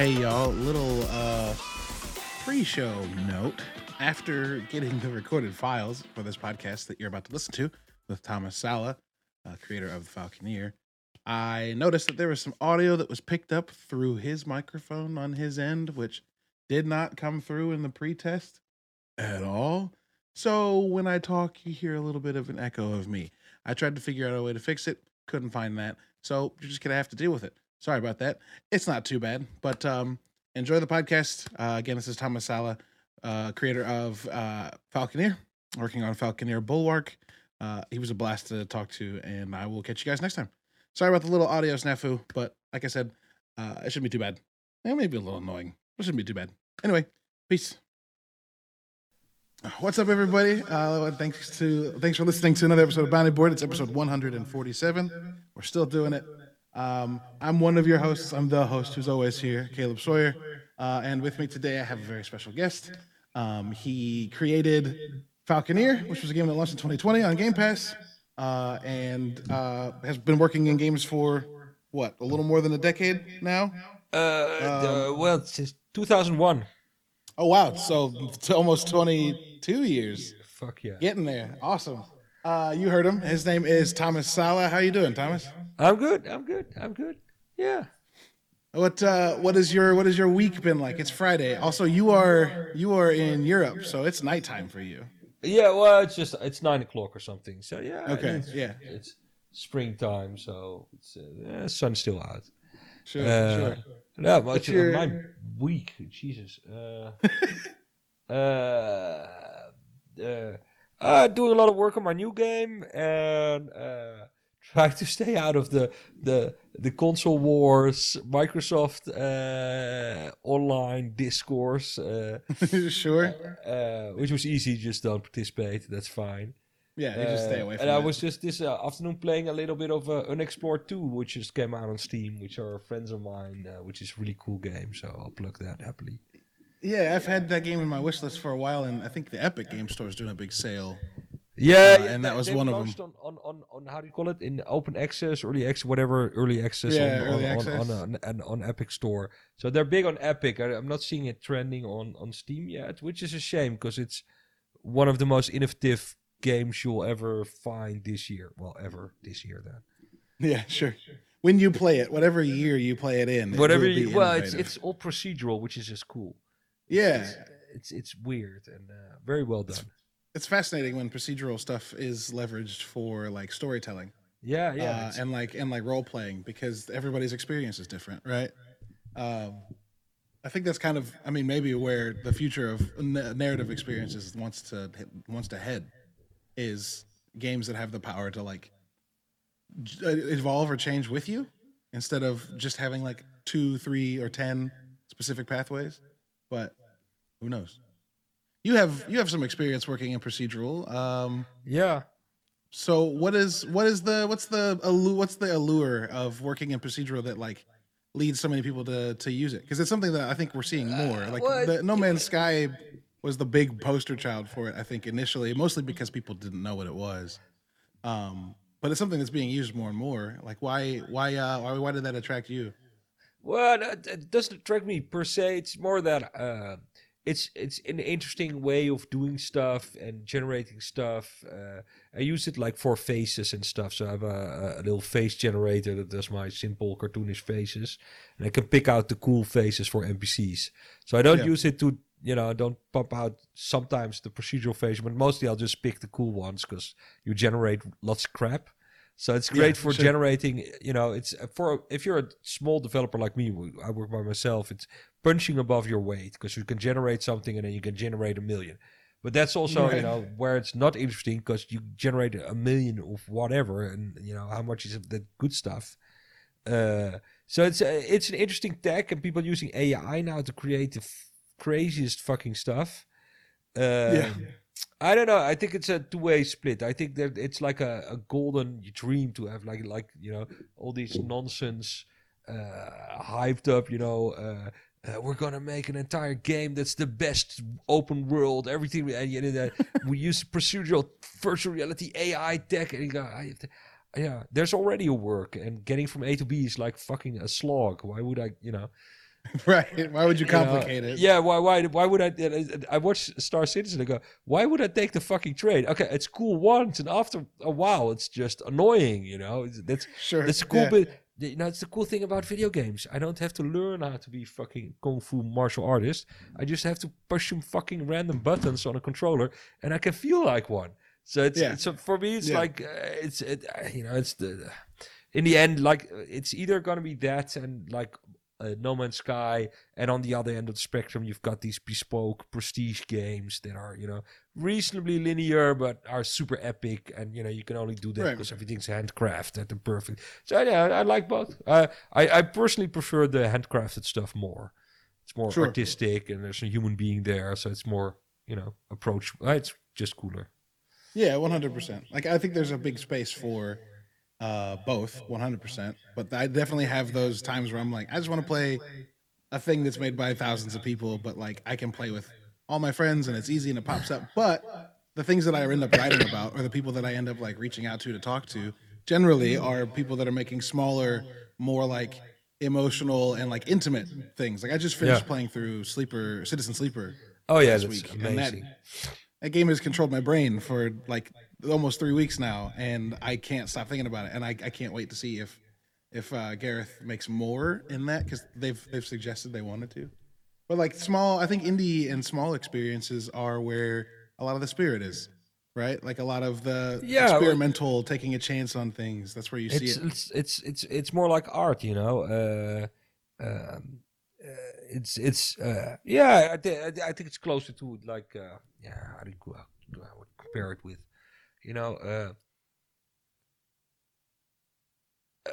Hey y'all, little uh pre-show note. After getting the recorded files for this podcast that you're about to listen to with Thomas Sala, uh, creator of the Falconeer, I noticed that there was some audio that was picked up through his microphone on his end, which did not come through in the pre-test at all. So when I talk, you hear a little bit of an echo of me. I tried to figure out a way to fix it, couldn't find that. So you're just gonna have to deal with it. Sorry about that. It's not too bad, but um, enjoy the podcast. Uh, again, this is Thomas Sala, uh, creator of uh, Falconeer, working on Falconeer Bulwark. Uh, he was a blast to talk to, and I will catch you guys next time. Sorry about the little audio snafu, but like I said, uh, it shouldn't be too bad. It may be a little annoying. It shouldn't be too bad. Anyway, peace. What's up, everybody? Uh, thanks to thanks for listening to another episode of Bounty Board. It's episode 147. We're still doing it. Um, I'm one of your hosts. I'm the host who's always here, Caleb Sawyer. Uh, and with me today, I have a very special guest. Um, he created Falconeer, which was a game that launched in 2020 on Game Pass, uh, and uh, has been working in games for what a little more than a decade now. Uh, the, well, since 2001. Oh wow! So it's almost 22 years. Fuck yeah. Getting there. Awesome. Uh, you heard him. His name is Thomas Sala. How you doing, Thomas? I'm good. I'm good. I'm good. Yeah. What uh, what is your what has your week been like? It's Friday. Also, you are you are in Europe, so it's nighttime for you. Yeah. Well, it's just it's nine o'clock or something. So yeah. Okay, It's, yeah. It's springtime, so it's uh, yeah, sun's still out. Sure, Uh, sure. No, but your- my week, Jesus. Uh, uh, uh, uh, doing a lot of work on my new game and uh, trying to stay out of the the the console wars, Microsoft uh, online discourse, uh, sure. uh, which was easy. Just don't participate. That's fine. Yeah, you just stay Uh, away from it. And I was just this uh, afternoon playing a little bit of uh, Unexplored 2, which just came out on Steam, which are friends of mine, uh, which is a really cool game. So I'll plug that happily. Yeah, I've had that game in my wish list for a while, and I think the Epic Game Store is doing a big sale. Yeah, Uh, and that was one of 'em. On, on, on, how do you call it in open access, early access, whatever early access Yeah, on, early on, access. on, on, on, on Epic Store. So they're big on Epic. I, I'm not seeing it trending on on Steam yet, which is a shame because it's one of the most innovative games you'll ever find this year. Well, ever this year then. Yeah, sure. When you play it, whatever year you play it in, it Whatever. be You, well, it's it's all procedural, which is just cool. Yeah. It's it's, it's weird and uh, very well done. It's fascinating when procedural stuff is leveraged for like storytelling. Yeah, yeah. uh, and like and like role playing because everybody's experience is different, right? Um, I think that's kind of, I mean, maybe where the future of n- narrative experiences wants to wants to head is games that have the power to like uh, evolve or change with you instead of just having like two, three, or ten specific pathways. But who knows? You have you have some experience working in procedural. Um, yeah. so what is what is the what's the allu- what's the allure of working in procedural that like leads so many people to to use it? Because it's something that I think we're seeing more. Like well, the No Man's Sky was the big poster child for it. I think initially, mostly because people didn't know what it was. Um, but it's something that's being used more and more. Like why why uh why why did that attract you? Well, that, that doesn't attract me per se. It's more that uh, it's it's an interesting way of doing stuff and generating stuff. Uh, I use it like for faces and stuff. So I have a, a little face generator that does my simple cartoonish faces, and I can pick out the cool faces for NPCs. So I don't Yeah. use it to you know I don't pop out sometimes the procedural face, but mostly I'll just pick the cool ones because you generate lots of crap. So it's Yeah, great for sure. generating. You know, it's uh, for if you're a small developer like me, I work by myself. It's punching above your weight because you can generate something and then you can generate a million. But that's also you know where it's not interesting because you generate a million of whatever, and you know how much is the good stuff. Uh, so it's uh, it's an interesting tech, and people using AI now to create the f- craziest fucking stuff. Uh, Yeah. I don't know. I think it's a two-way split. I think that it's like a, a golden dream to have like like you know all these nonsense uh, hyped up. You know, uh, uh, we're gonna make an entire game that's the best open world. Everything and you know, that we use procedural virtual reality AI tech. And you go, I yeah, there's already a work, and getting from A to B is like fucking a slog. Why would I? You know. right. Why would you You know, complicate it? Yeah, why why why would I I watch Star Citizen and go, why would I take the fucking train? Okay, it's cool once and after a while it's just annoying, you know. It's- That's Sure. that's the cool yeah. bit. You know, it's the cool thing about video games. I don't have to learn how to be fucking kung fu martial artist. I just have to push some fucking random buttons on a controller, and I can feel like one. So it's, Yeah. so for me, it's Yeah. like uh, it's it, uh, you know, it's the in the end, like uh, it's either gonna be that and like uh, No Man's Sky, and on the other end of the spectrum, you've got these bespoke prestige games that are you know reasonably linear but are super epic, and you know you can only do that Right. because everything's handcrafted and perfect. So yeah, I like both. Uh, I I personally prefer the handcrafted stuff more. It's more Sure. artistic, and there's a human being there, so it's more you know approach. uh, It's just cooler. Yeah, one hundred percent. Like I think there's a big space for uh both, one hundred percent. But I definitely have those times where I'm like, I just want to play a thing that's made by thousands of people, but like I can play with all my friends and it's easy and it pops up. But the things that I end up writing about or the people that I end up like reaching out to to talk to generally are people that are making smaller, more like emotional and like intimate things. Like I just finished Yeah. playing through Sleeper Citizen Sleeper Oh yeah, that's week, and that- that game has controlled my brain for like almost three weeks now, and I can't stop thinking about it. And I, I can't wait to see if if uh, Gareth makes more in that because they've they've suggested they wanted to. But like small, I think indie and small experiences are where a lot of the spirit is, right? Like a lot of the Yeah, experimental, taking a chance on things. That's where you see it. it's it's it's it's more like art, you know. Uh, um, uh, it's it's uh, yeah. I, thi- I think it's closer to like uh, yeah. How do you I would compare it with? You know, uh, uh,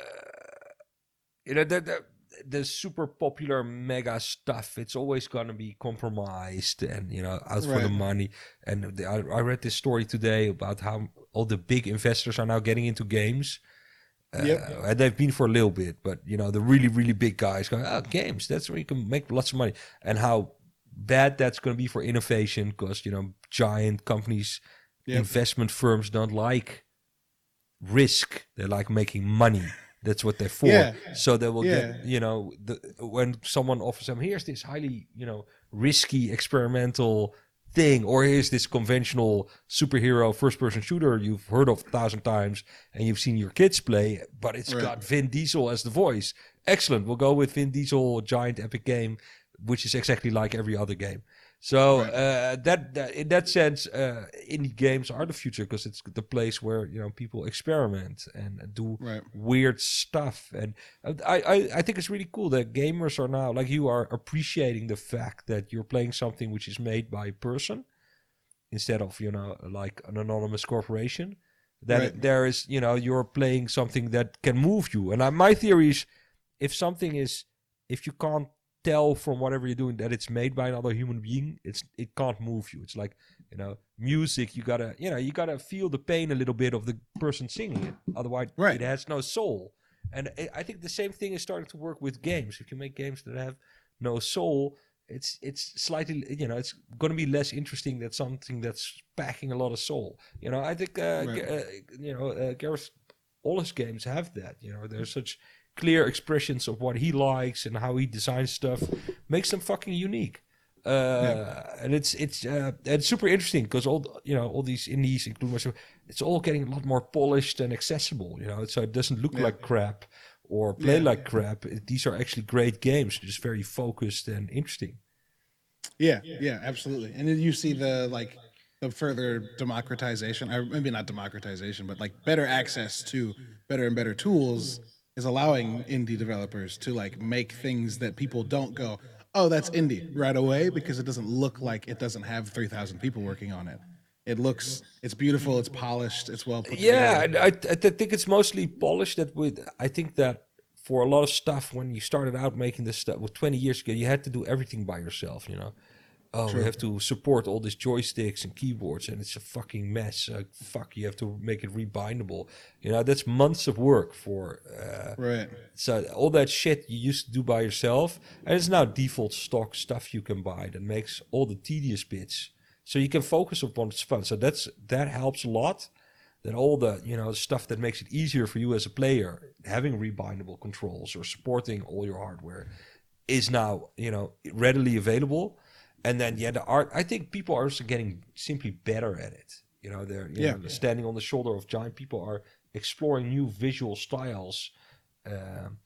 you know the, the the super popular mega stuff. It's always gonna be compromised and you know out for the money. And the, I, I read this story today about how all the big investors are now getting into games. Uh, Yep. and they've been for a little bit, but you know the really really big guys going, oh, games. That's where you can make lots of money, and how bad that's going to be for innovation because you know giant companies, Yep. investment firms don't like risk. They like making money. That's what they're for. Yeah. So they will Yeah. get you know the when someone offers them here's this highly you know risky experimental thing or here's this conventional superhero first person shooter you've heard of a thousand times and you've seen your kids play but it's Right. got Vin Diesel as the voice excellent we'll go with Vin Diesel giant epic game which is exactly like every other game so Right. uh, that, that in that sense uh, indie games are the future because it's the place where you know people experiment and do Right. weird stuff and I, I i think it's really cool that gamers are now like you are appreciating the fact that you're playing something which is made by a person instead of you know like an anonymous corporation that Right. there is you know you're playing something that can move you and I, my theory is if something is if you can't tell from whatever you're doing that it's made by another human being it's it can't move you. It's like you know music you gotta you know you gotta feel the pain a little bit of the person singing it. Otherwise Right. it has no soul. And I- i think the same thing is starting to work with games. If you make games that have no soul it's it's slightly you know it's going to be less interesting than something that's packing a lot of soul. You know i think uh, Right. Uh you know uh, gareth all his games have that. You know there's such clear expressions of what he likes and how he designs stuff makes them fucking unique. Uh, and it's it's uh, it's super interesting because all you know all these indies including myself it's all getting a lot more polished and accessible you know so it doesn't look Yeah. like crap or play Yeah. like crap. It- these are actually great games just very focused and interesting. Yeah, yeah, absolutely. And then you see the like the further democratization, or maybe not democratization, but like better access to better and better tools is allowing indie developers to like make things that people don't go, oh, that's indie right away because it doesn't look like it doesn't have three thousand people working on it. It looks, it's beautiful, it's polished, it's well put yeah together. and I, I th- think it's mostly polished that with i think that for a lot of stuff when you started out making this stuff with 20 years ago you had to do everything by yourself you know oh True. we have to support all these joysticks and keyboards and it's a fucking mess uh, fuck you have to make it rebindable you know that's months of work for uh, Right. so all that shit you used to do by yourself, and it's now default stock stuff you can buy that makes all the tedious bits. So you can focus on what's fun. So that's that helps a lot. That all the you know stuff that makes it easier for you as a player, having rebindable controls or supporting all your hardware, is now you know readily available and then yeah the art i think people are also getting simply better at it you know they're you Yeah. know, standing on the shoulder of giant people are exploring new visual styles um,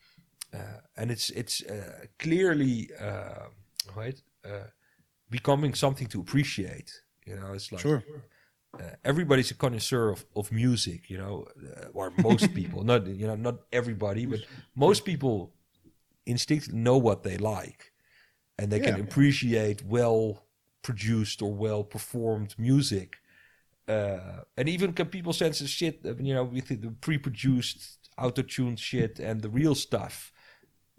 uh, and it's it's uh, clearly uh, right uh, becoming something to appreciate you know it's like Sure. uh, everybody's a connoisseur of, of music, you know, uh, or most people, not you know, not everybody, but most people instinctively know what they like, and they can appreciate well produced or well performed music, uh, and even can people sense the shit, you know, with the pre-produced auto-tuned shit and the real stuff,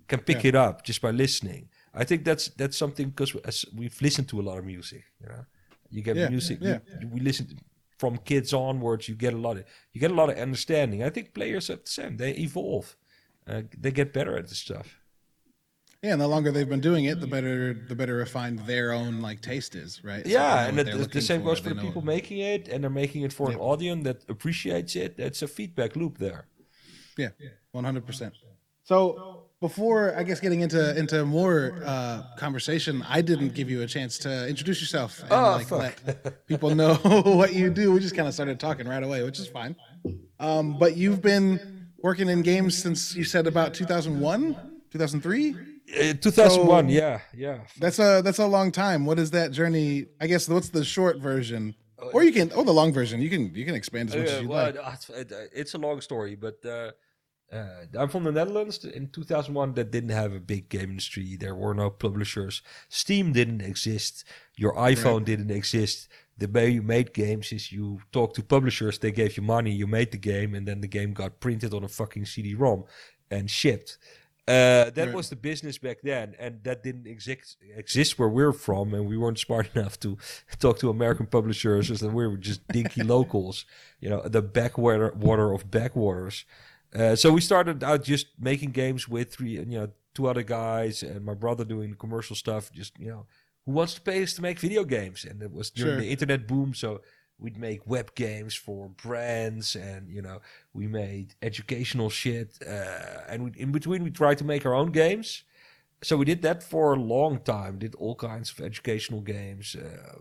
can pick Yeah. it up just by listening. I think that's that's something because we've listened to a lot of music, you know. You get Yeah, music. yeah. you- we listen to, from kids onwards. You get a lot of you get a lot of understanding. I think players are the same. They evolve. Uh, they get better at this stuff. Yeah, and the longer they've been doing it, the better the better refined their own like taste is, right? So yeah, and it, the- the looking same goes they for the know- people making it, and they're making it for an audience that appreciates it. It's a feedback loop there. Yeah, one hundred percent. So before I guess getting into into more uh, conversation, I didn't give you a chance to introduce yourself and Oh, like fuck. let people know what you do. We just kind of started talking right away, which is fine. Um, but you've been working in games since you said about two thousand one, two thousand three. Uh, 2001, So- yeah, yeah. That's a that's a long time. What is that journey? I guess what's the short version, or you can oh the long version. You can you can expand as much Uh, as you well, like. it's, it's a long story, but uh, uh, I'm from the Netherlands. In 2001, that didn't have a big game industry. There were no publishers. Steam didn't exist. Your iPhone didn't exist. The way you made games is you talked to publishers. They gave you money. You made the game, and then the game got printed on a fucking CD-ROM and shipped. Uh, that was the business back then, and that didn't exist exist where we're from, and we weren't smart enough to talk to American publishers, and we were just dinky locals, you know, the backwater water of backwaters. Uh, so we started out just making games with three, you know, two other guys, and my brother doing commercial stuff. Just you know, who wants to pay us to make video games? And it was during Sure. the internet boom, so we'd make web games for brands, and you know, we made educational shit, uh, and we, in between we tried to make our own games. So we did that for a long time. Did all kinds of educational games, uh,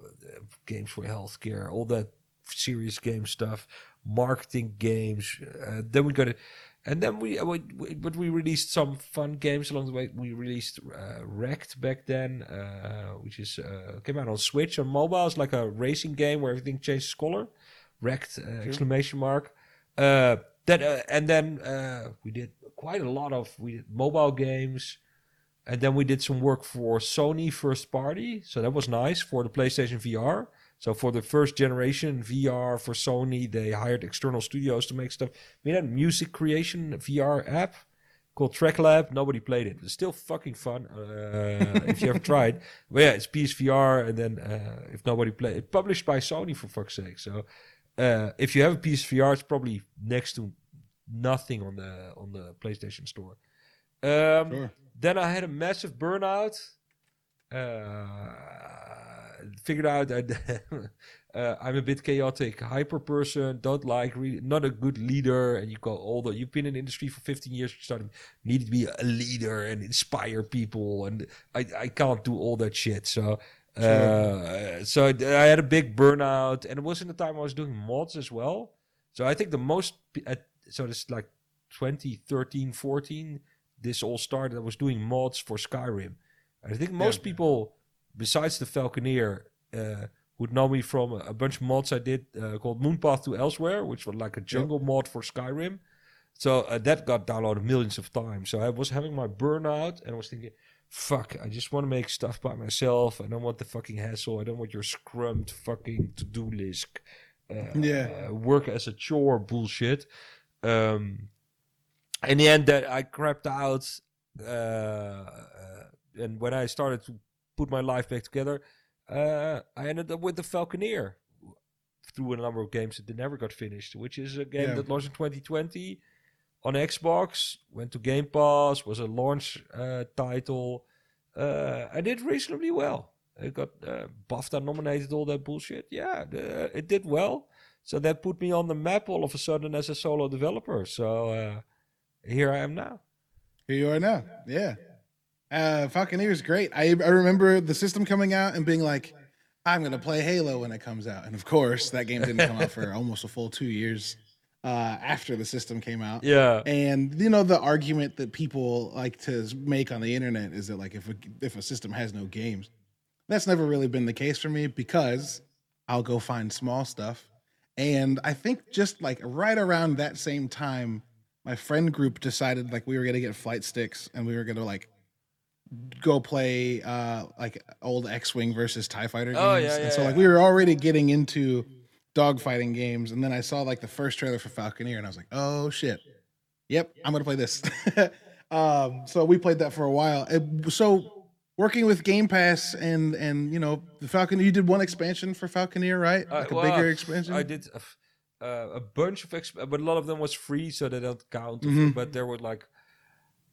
games for healthcare, all that serious game stuff, marketing games. Uh, then we got it, and then we, uh, we, we but we released some fun games along the way. We released uh, Wrecked back then, uh, which is uh, came out on Switch on mobile. It's like a racing game where everything changes color. Wrecked uh, exclamation mark. Uh, that uh, and then uh, we did quite a lot of we did mobile games. And then we did some work for Sony first party. So that was nice for the PlayStation VR. So for the first generation VR for Sony, they hired external studios to make stuff. We had a music creation VR app called TrackLab. Nobody played it. It's still fucking fun uh, if you ever tried. But yeah, it's PSVR. And then uh, if nobody played it, published by Sony for fuck's sake. So uh, if you have a PSVR, it's probably next to nothing on the on the PlayStation Store. Um, Sure. then I had a massive burnout. Uh, figured out that uh, I'm a bit chaotic, hyper person. Don't like, really, not a good leader. And you go older. You've been in the industry for 15 years. You started need to be a leader and inspire people. And I, I can't do all that shit. So. Uh, so I had a big burnout, and it was in the time I was doing mods as well. So I think the most, at, so it's like 2013, 14 this all started. I was doing mods for Skyrim. I think most people, besides the Falconeer, uh, would know me from a, a bunch of mods I did uh, called Moonpath to Elsewhere, which was like a jungle mod for Skyrim. So uh, that got downloaded millions of times. So I was having my burnout and I was thinking, fuck, I just want to make stuff by myself. I don't want the fucking hassle. I don't want your scrummed fucking to do list. Uh, Yeah. uh, work as a chore bullshit. Um, in the end, that I crapped out. Uh, uh, and when I started to put my life back together, uh, I ended up with the Falconeer through a number of games that never got finished, which is a game Yeah. that launched in 2020 on Xbox, went to Game Pass, was a launch uh, title. Uh, I did reasonably well. It got uh, BAFTA nominated, all that bullshit. Yeah, uh, it did well. So that put me on the map all of a sudden as a solo developer. So uh, here I am now. Here you are now. Yeah. Uh, Falconeer is great. I, I remember the system coming out and being like, I'm going to play Halo when it comes out. And of course, that game didn't come out for almost a full two years uh, after the system came out. Yeah. And you know the argument that people like to make on the internet is that like if a, if a system has no games, that's never really been the case for me because I'll go find small stuff. And I think just like right around that same time, my friend group decided like we were gonna get flight sticks and we were gonna like go play uh like old X-wing versus Tie Fighter games. Oh, yeah, yeah, and so like yeah. we were already getting into dogfighting games, and then I saw like the first trailer for Falconeer, and I was like, oh shit, yep, I'm gonna play this. um, so we played that for a while. It- so working with Game Pass and and you know the Falcon, you did one expansion for Falconeer, right? Uh, Like a well, bigger expansion. I did uh, a bunch of, exp- but a lot of them was free, so they don't count. Mhm. But there were like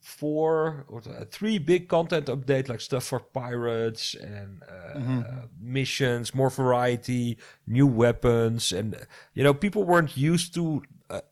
four or three big content update, like stuff for pirates and uh, Mhm. uh, missions, more variety, new weapons, and you know people weren't used to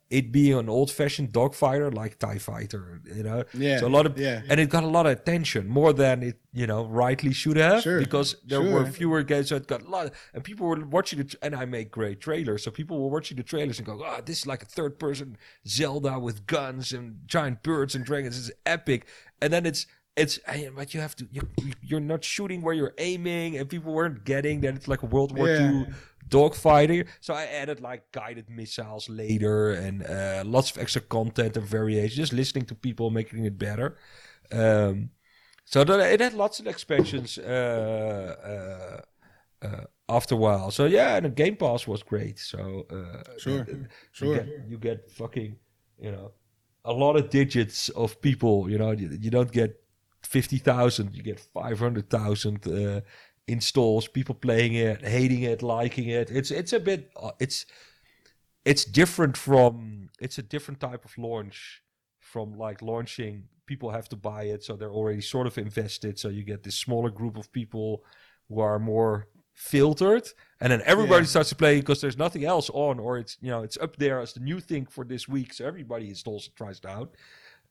it being an old-fashioned dogfighter like Tie Fighter, you know. yeah. So a lot of yeah. and it got a lot of attention more than it you know rightly should have Sure, because there were fewer games so it got a lot and people were watching it and i make great trailers so people were watching the trailers and go oh this is like a third person zelda with guns and giant birds and dragons it's epic and then it's it's but you have to you, you're not shooting where you're aiming and people weren't getting that it's like a world war Yeah. ii dogfighting so i added like guided missiles later and uh, lots of extra content and variations, just listening to people making it better um, so that, it had lots of expansions uh, uh, uh, after a while. So yeah, and the Game Pass was great. So uh, Sure, you sure. get, you get fucking you know a lot of digits of people. You know, you, you don't get fifty thousand, you get five hundred thousand uh, installs. People playing it, hating it, liking it. It's it's a bit uh, it's it's different from it's a different type of launch from like launching people have to buy it so they're already sort of invested so you get this smaller group of people who are more filtered and then everybody Yeah. starts to play because there's nothing else on or it's you know it's up there as the new thing for this week so everybody installs and tries it out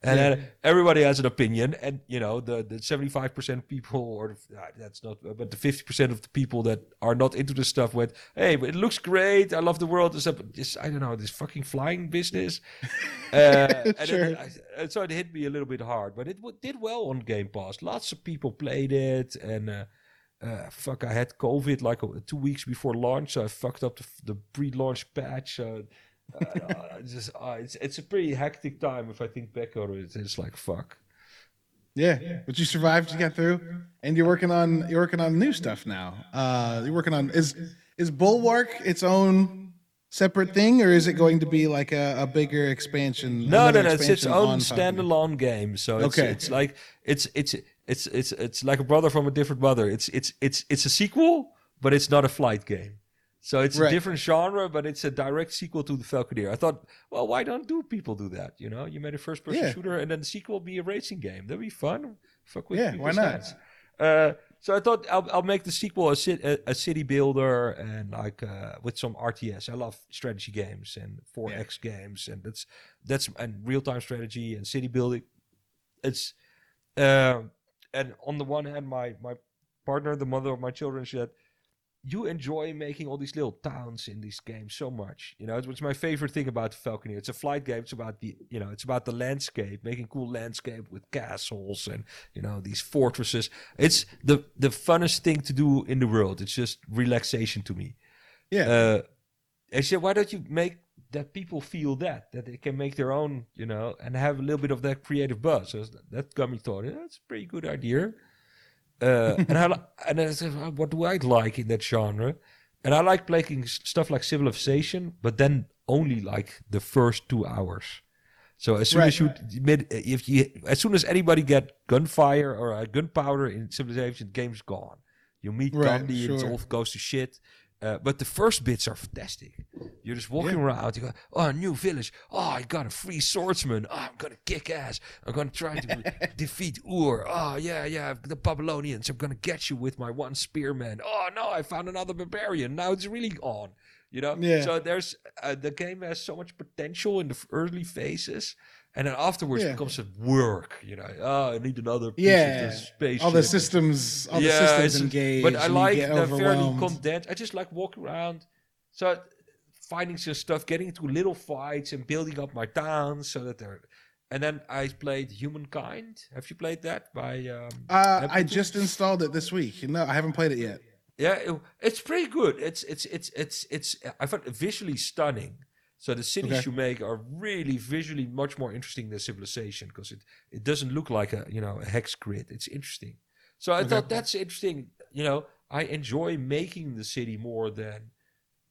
and Yeah. everybody has an opinion and you know the the 75% people or the, ah, that's not but the 50% of the people that are not into the stuff went hey but it looks great i love the world and stuff but this i don't know this fucking flying business uh, and Sure. then I, and so it hit me a little bit hard but it w- did well on game pass lots of people played it and uh, uh, fuck, I had COVID like uh, two weeks before launch, so I fucked up the, the pre-launch patch. So uh, it's just uh, it's it's a pretty hectic time if I think back on it. It's like fuck. Yeah, but you survived. You got through, and you're working on you're working on new stuff now. Uh, you're working on is is Bulwark its own separate thing, or is it going to be like a, a bigger expansion? No, no, no. It's its own on Falconeer? standalone game. So it's, Okay. it's like it's it's it's it's it's like a brother from a different mother. It's it's it's it's a sequel, but it's not a flight game. So it's Right. a different genre, but it's a direct sequel to the Falconeer. I thought, well, why don't do people do that? You know, you made a first-person Yeah. shooter, and then the sequel be a racing game. That'd be fun. Fuck with Yeah, why not? Uh, so I thought I'll, I'll make the sequel a, ci- a, a city builder and like uh, with some RTS. I love strategy games and 4X games, and that's that's and real time strategy and city building. It's uh, and on the one hand, my my partner, the mother of my children, said, "You enjoy making all these little towns in these games so much. You know, it's, it's my favorite thing about the Falconeer. It's a flight game. It's about the you know, it's about the landscape, making cool landscape with castles and you know these fortresses. It's the the funnest thing to do in the world. It's just relaxation to me. Yeah, Uh, I said, why don't you make that people feel that that they can make their own, you know, and have a little bit of that creative buzz. So that got me thought, yeah, that's a pretty good idea. Uh, and I and I said, what do I like in that genre? And I like playing stuff like Civilization, but then only like the first two hours. So as soon as you mid, if you as soon as anybody get gunfire or uh, gunpowder in Civilization, the game's gone. You meet Right, Gandhi, and it all goes to shit. Uh, but the first bits are fantastic. You're just walking Yeah. around. You go, oh, a new village. Oh, I got a free swordsman. Oh, I'm gonna kick ass. I'm gonna try to defeat Ur. Oh, yeah, yeah. The Babylonians. I'm gonna get you with my one spearman. Oh no, I found another barbarian. Now it's really on. You know. Yeah. So there's uh, the game has so much potential in the early phases, and then afterwards Yeah. it becomes a work. You know, oh, I need another piece Yeah. of the space. all the systems, all the systems. But I like the fairly condensed. I just like walking around, so finding some stuff, getting into little fights, and building up my town so that they're. And then I played Humankind. Have you played that by? Um, Uh, I just installed it this week. No, I haven't played it yet. Yeah, it- it's pretty good. It's it's it's it's it's. I found it visually stunning. So the cities Okay. you make are really visually much more interesting than Civilization because it it doesn't look like a you know a hex grid. It's interesting. So I Okay. thought that's interesting. You know, I enjoy making the city more than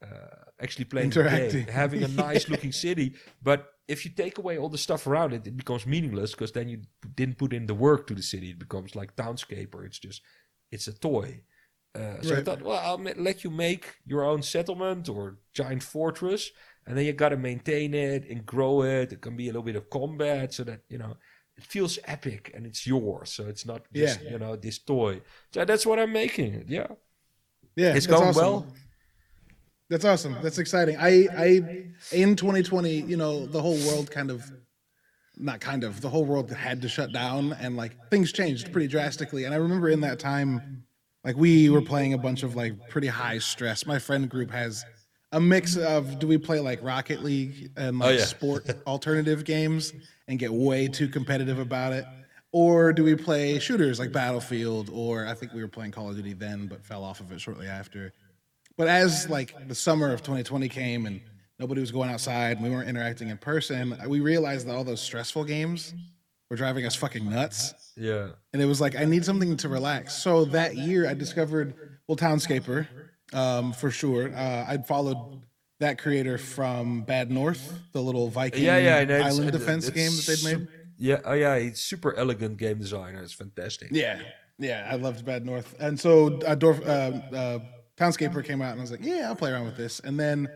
uh, actually playing the game, having a nice looking city. But if you take away all the stuff around it, it becomes meaningless because then you didn't put in the work to the city. It becomes like Townscape, or it's just it's a toy. Uh, so I thought, well, I'll ma- let you make your own settlement or giant fortress, and then you got to maintain it and grow it. It can be a little bit of combat, so that you know it feels epic and it's yours. So it's not just Yeah. you know this toy. So that's what I'm making. Yeah, Yeah, it's going awesome. well. That's awesome. That's exciting. I, I, in 2020, you know, the whole world kind of, not kind of, the whole world had to shut down, and like things changed pretty drastically. And I remember in that time, like we were playing a bunch of like pretty high stress. My friend group has a mix of do we play like Rocket League and oh, like Oh, yeah. sport alternative games and get way too competitive about it. Or do we play shooters like Battlefield? Or I think we were playing Call of Duty then, but fell off of it shortly after. But as like the summer of 2020 came and nobody was going outside and we weren't interacting in person, we realized that all those stressful games were driving us fucking nuts. Yeah, And it was like, I need something to relax. So that year I discovered, well, Townscaper, um, for sure. Uh, I'd followed that creator from Bad North, the little Viking yeah, yeah. and island defense game that they'd made. Yeah, oh yeah, he's super elegant game designer. It's fantastic. Yeah, yeah, I loved Bad North, and so uh, Dorf, uh, uh, Townscaper came out, and I was like, yeah, I'll play around with this. And then,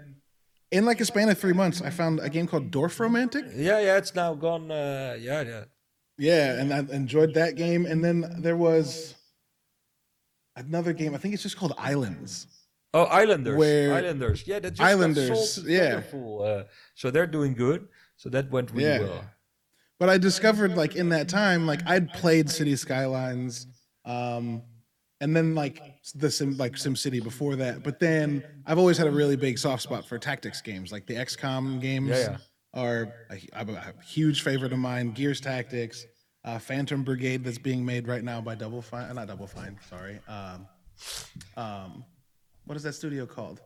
in like a span of three months, I found a game called Dorfromantik. Yeah, yeah, it's now gone. Uh, yeah, yeah. Yeah, and I enjoyed that game. And then there was another game. I think it's just called Islands. Oh, Islanders. Where- Islanders. Yeah, that just Islanders, sold yeah. Uh, so they're doing good. So that went really Yeah. well. But I discovered like in that time, like I'd played City Skylines, um, and then like the Sim like Sim City before that. But then I've always had a really big soft spot for tactics games, like the XCOM games Yeah, yeah. Are a, a huge favorite of mine. Gears Tactics, uh, Phantom Brigade that's being made right now by Double Fine, not Double Fine, sorry. Um, um, what is that studio called?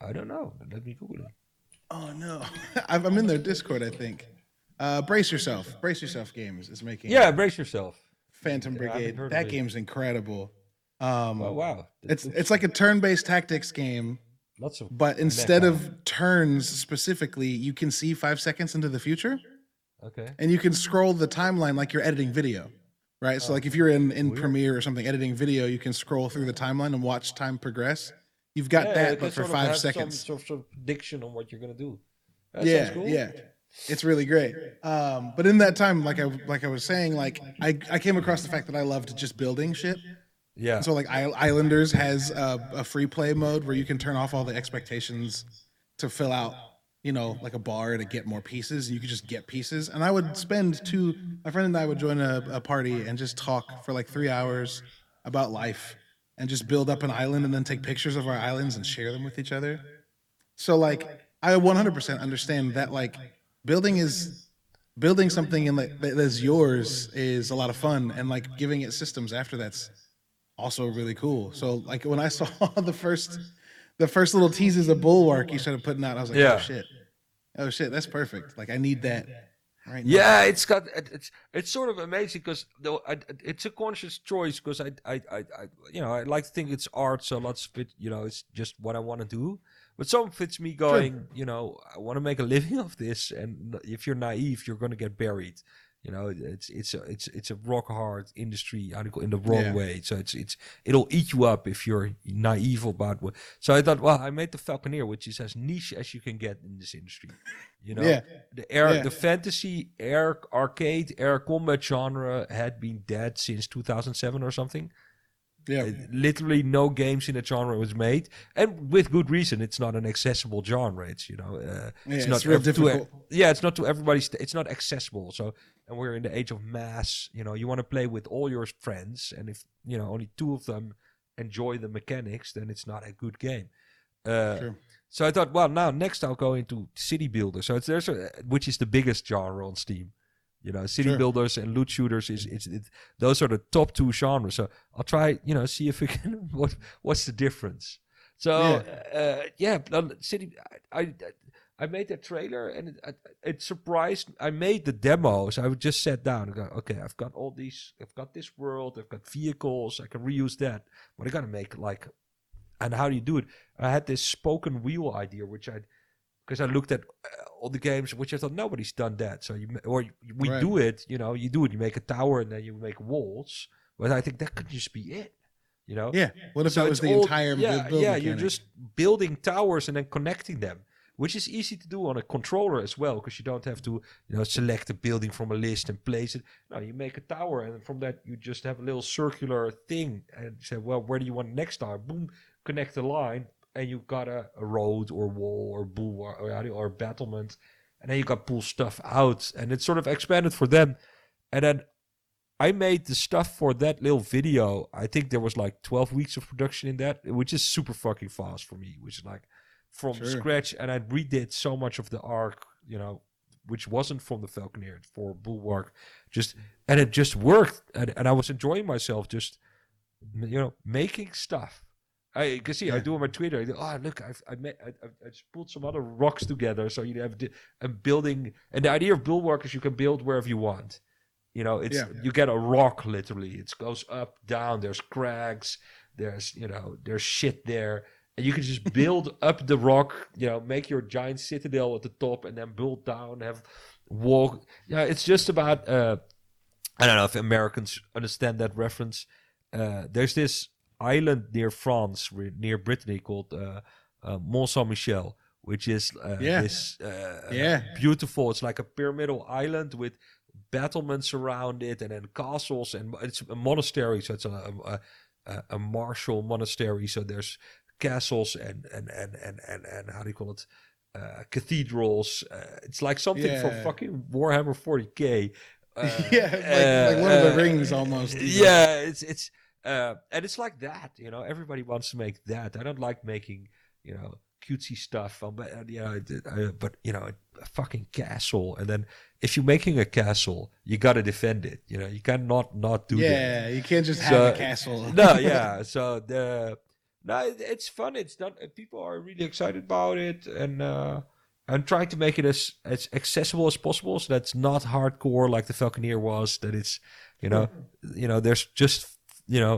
I don't know. Let me Google it. Oh no, I'm in their Discord, I think. Uh, Brace yourself, Brace yourself games is making Yeah, brace yourself. Phantom Yeah, I haven't Brigade. That game's incredible. Um, Oh wow, it's it's like a turn-based tactics game, lots of. but instead of turns specifically, you can see five seconds into the future, okay. and you can scroll the timeline like you're editing video, right? So like if you're in in Premiere or something editing video, you can scroll through the timeline and watch time progress. You've got Yeah, that, but for five seconds. Some sort of prediction on what you're gonna do. That yeah, sounds cool. yeah. It's really great. Um, but in that time, like I like I was saying, like I, I came across the fact that I loved just building shit. Yeah. So like Islanders has a, a free play mode where you can turn off all the expectations to fill out, you know, like a bar to get more pieces. You could just get pieces, and I would spend two. My friend and I would join a, a party and just talk for like three hours about life and just build up an island and then take pictures of our islands and share them with each other. So like I 100% understand that like building is building something in like that is yours is a lot of fun and like giving it systems after that's also really cool. So like when I saw the first the first little teases of Bulwark you started putting out, I was like, oh, Yeah. oh shit. Oh shit, that's perfect. Like I need that right now. Yeah, it's got it's it's sort of amazing because though I, it's a conscious choice because I, I I I you know I like to think it's art, so lots of it you know it's just what I want to do. But some of it's me going, you know, I want to make a living of this, and if you're naive, you're going to get buried. You know, it's it's a it's it's a rock hard industry article in the wrong Yeah. way. So it's it's it'll eat you up if you're naive about what. So I thought, well, I made the Falconeer, which is as niche as you can get in this industry. You know, Yeah. the air, Yeah. the fantasy air arcade air combat genre had been dead since 2007 or something. Yeah. Uh, literally no games in the genre was made, and with good reason. It's not an accessible genre. It's you know, uh, Yeah, it's it's not real difficult. yeah, it's not to everybody's. It's not accessible. So, and we're in the age of mass. You know, you want to play with all your friends, and if you know only two of them enjoy the mechanics, then it's not a good game. Uh, True. so I thought, well, now next I'll go into city builder. So it's there's a, which is the biggest genre on Steam. You know, city Sure. builders and loot shooters is it's it, those are the top two genres. So I'll try, you know, see if we can what what's the difference. So yeah, uh, yeah um, city. I, I I made that trailer and it, it, it surprised. I made the demos. I would just sat down and go, okay, I've got all these. I've got this world. I've got vehicles. I can reuse that. But I gotta make like, and how do you do it? I had this spoken wheel idea, which I, because I looked at uh, all the games, which I thought nobody's done that. So you or you- we Right. do it. You know, you do it. You make a tower and then you make walls. But I think that could just be it. You know. Yeah. What if So that was the all- entire yeah, yeah. You're just building towers and then connecting them, which is easy to do on a controller as well, because you don't have to, you know, select a building from a list and place it. No, you make a tower, and from that you just have a little circular thing, and you say, well, where do you want next tower? Boom, connect the line, and you got a, a road or wall or bulwark or, or, battlement, and then you got pull stuff out, and it's sort of expanded for them, and then I made the stuff for that little video. I think there was like 12 weeks of production in that, which is super fucking fast for me, which is like from Sure. scratch. And I redid so much of the arc, you know, which wasn't from the Falconeer for Bulwark. Just and it just worked, and, and I was enjoying myself just you know making stuff. I you can see I do on my Twitter. I do, oh look, I've I, I, I've- I pulled some other rocks together, so you have a building. And the idea of Bulwark is you can build wherever you want. You know, it's Yeah. you get a rock literally. It goes up, down. There's crags. There's you know there's shit there, and you can just build up the rock. You know, make your giant citadel at the top, and then build down. Have walk. Yeah, it's just about. Uh, I don't know if Americans understand that reference. Uh, there's this island near France, near Brittany, called uh, uh, Mont Saint Michel, which is uh, Yeah. this uh, Yeah. beautiful. It's like a pyramidal island with battlements around it, and then castles, and it's a monastery. So it's a a, a, martial monastery. So there's castles and and and and and, and how do you call it? Uh, cathedrals. Uh, it's like something from fucking Warhammer 40k. Uh, yeah, like, like Lord of the Rings almost. yeah, it's it's uh, and it's like that. You know, everybody wants to make that. I don't like making you know cutesy stuff. Um, but uh, you know, I I- but you know, a fucking castle. And then if you're making a castle, you got to defend it. You know, you cannot not do that. Yeah, you can't just have a castle. no, yeah. So the no, it- it's fun. It's done. People are really excited about it, and uh, I'm trying to make it as as accessible as possible. So that's not hardcore like the Falconeer was. That it's you know, you know, there's just you know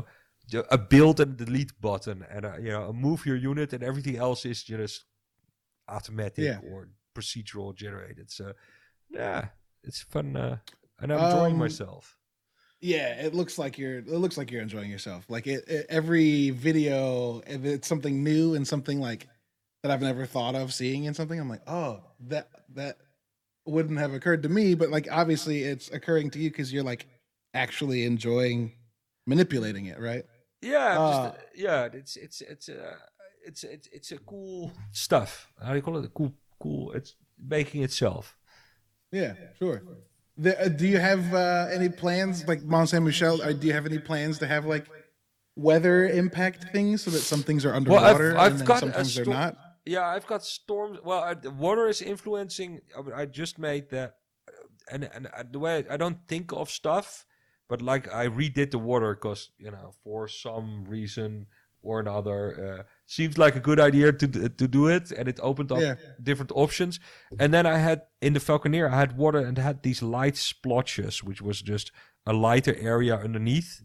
a build and delete button, and a, you know, a move your unit, and everything else is just automatic Yeah. or procedural generated. So yeah, it's fun, uh, and I'm enjoying Um, myself. Yeah, it looks like you're. It looks like you're enjoying yourself. Like it, it- every video, if it's something new and something like that I've never thought of seeing in something, I'm like, oh, that that wouldn't have occurred to me. But like, obviously, it's occurring to you because you're like actually enjoying manipulating it, right? Yeah, Uh, just, uh, yeah. It's it's it's uh, it's it's it's a cool stuff. How do you call it? Cool, cool. It's making itself. Yeah, sure. The, uh, do you have uh, any plans, like Mont Saint Michel? Or do you have any plans to have like weather impact things so that some things are Well, I've- underwater I've and got a sometimes they're not? Yeah, I've got storms. Well, I, water is influencing. I, mean, I just made that, uh, and and uh, the way I don't think of stuff, but like I redid the water because you know for some reason or another uh, seems like a good idea to to do it, and it opened up Yeah. different options. And then I had in the Falconeer, I had water and had these light splotches, which was just a lighter area underneath.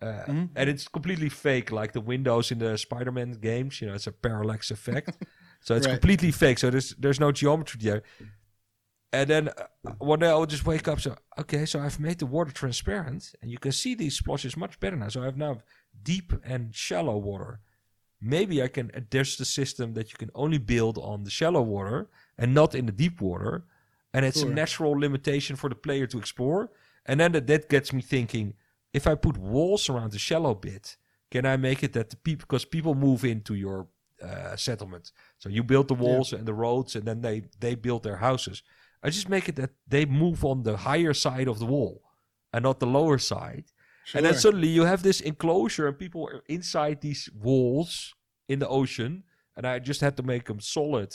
Uh, Mhm. And it's completely fake, like the windows in the Spider-Man games. You know, it's a parallax effect, so it's Right. completely fake. So there's there's no geometry there. And then uh, one day I would just wake up. So okay, so I've made the water transparent, and you can see these splotches much better now. So I have now deep and shallow water. Maybe I can adjust the system that you can only build on the shallow water and not in the deep water, and it's Sure. a natural limitation for the player to explore. And then that, that gets me thinking: if I put walls around the shallow bit, can I make it that the people because people move into your uh, settlement, so you build the walls and the roads, and then they they build their houses. I just make it that they move on the higher side of the wall and not the lower side. Sure. And then suddenly you have this enclosure and people are inside these walls in the ocean. And I just had to make them solid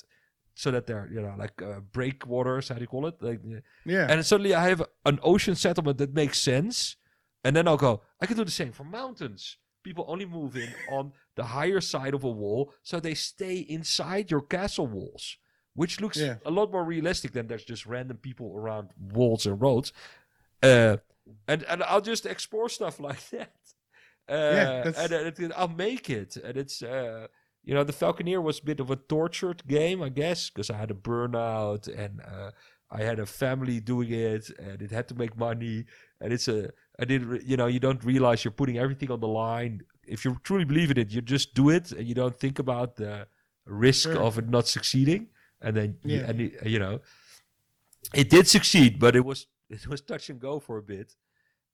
so that they're, you know, like uh, breakwaters, how do you call it? Like, yeah. and suddenly I have an ocean settlement that makes sense. And then I'll go, I can do the same for mountains. People only move in on the higher side of a wall, so they stay inside your castle walls, which looks Yeah. a lot more realistic than there's just random people around walls and roads. Uh, and and I'll just explore stuff like that. Uh, that's- and uh, it, I'll make it, and it's uh, you know the Falconeer was a bit of a tortured game, I guess, because I had a burnout and uh, I had a family doing it, and it had to make money, and it's a I didn't you know you don't realize you're putting everything on the line. If you truly believe in it, you just do it, and you don't think about the risk Sure. of it not succeeding, and then you, Yeah. and you know it did succeed, but it was it was touch and go for a bit.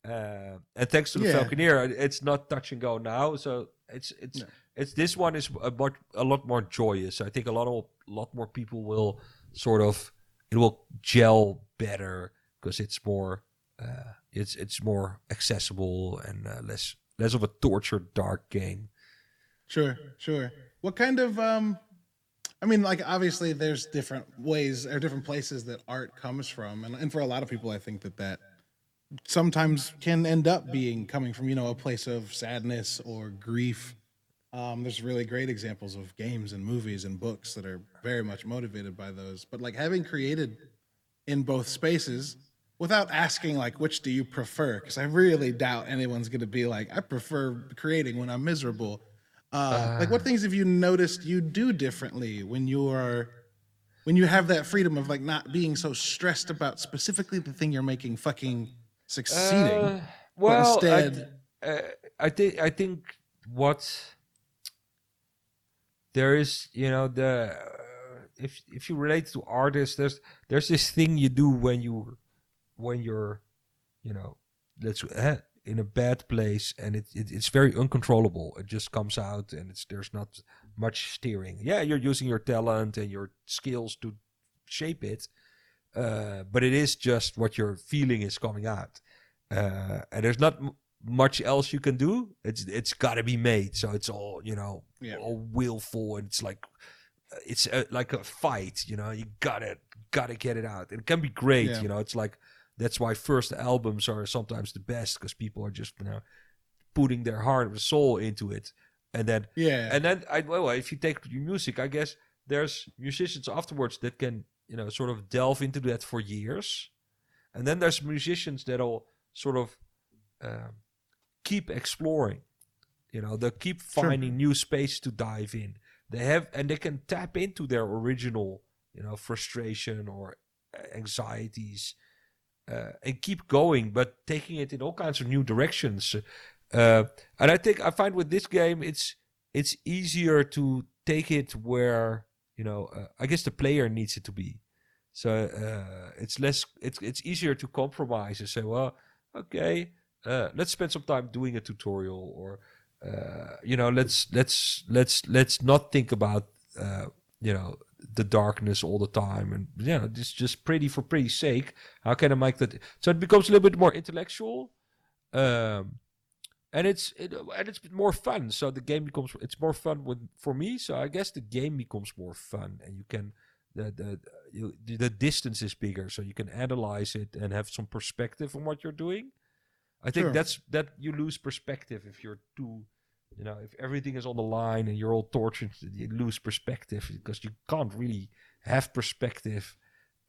Uh, and thanks to the Yeah. Falconeer, it's not touch and go now. So it's it's No. it's this one is a, much, a lot more joyous. I think a lot of lot more people will sort of it will gel better because it's more uh, it's it's more accessible and uh, less less of a tortured dark game. Sure, sure. What kind of um I mean like obviously there's different ways or different places that art comes from and, and for a lot of people I think that that sometimes can end up being coming from you know a place of sadness or grief. Um there's really great examples of games and movies and books that are very much motivated by those. But like having created in both spaces without asking like which do you prefer because i really doubt anyone's going to be like i prefer creating when i'm miserable uh, like what things have you noticed you do differently when you are when you have that freedom of like not being so stressed about specifically the thing you're making fucking succeeding Uh, well, instead I, uh, I think I think what there is, you know, the uh, if if you relate to artists, there's there's this thing you do when you when you're, you know, let's uh, in a bad place and it, it it's very uncontrollable. It just comes out and it's there's not much steering. Yeah, you're using your talent and your skills to shape it, uh, but it is just what you're feeling is coming out, uh, and there's not m- much else you can do. It's it's got to be made, so it's all you know, Yeah. all willful, and it's like uh, it's a, like a fight. You know, you gotta gotta get it out. It can be great. Yeah. You know, it's like that's why first albums are sometimes the best because people are just you know putting their heart and soul into it, and then yeah and then I well, if you take your music, I guess there's musicians afterwards that can you know sort of delve into that for years, and then there's musicians that'll sort of um, keep exploring. You know, they keep Sure. finding new space to dive in. They have and they can tap into their original, you know, frustration or anxieties, and keep going, but taking it in all kinds of new directions. Uh, and I think I find with this game, it's it's easier to take it where you know. Uh, I guess the player needs it to be. So uh, it's less. It's it's easier to compromise and say, well, okay, uh, let's spend some time doing a tutorial, or uh, you know, let's let's let's let's not think about uh, you know the darkness all the time, and you know, it's just pretty for pretty sake. How can I make that? So it becomes a little bit more intellectual. Um, and it's it, and it's more fun. So the game becomes it's more fun with for me. So I guess the game becomes more fun, and you can the the you, the distance is bigger, so you can analyze it and have some perspective on what you're doing. I think Sure. that's that you lose perspective if you're too, you know, if everything is on the line and you're all tortured, you lose perspective because you can't really have perspective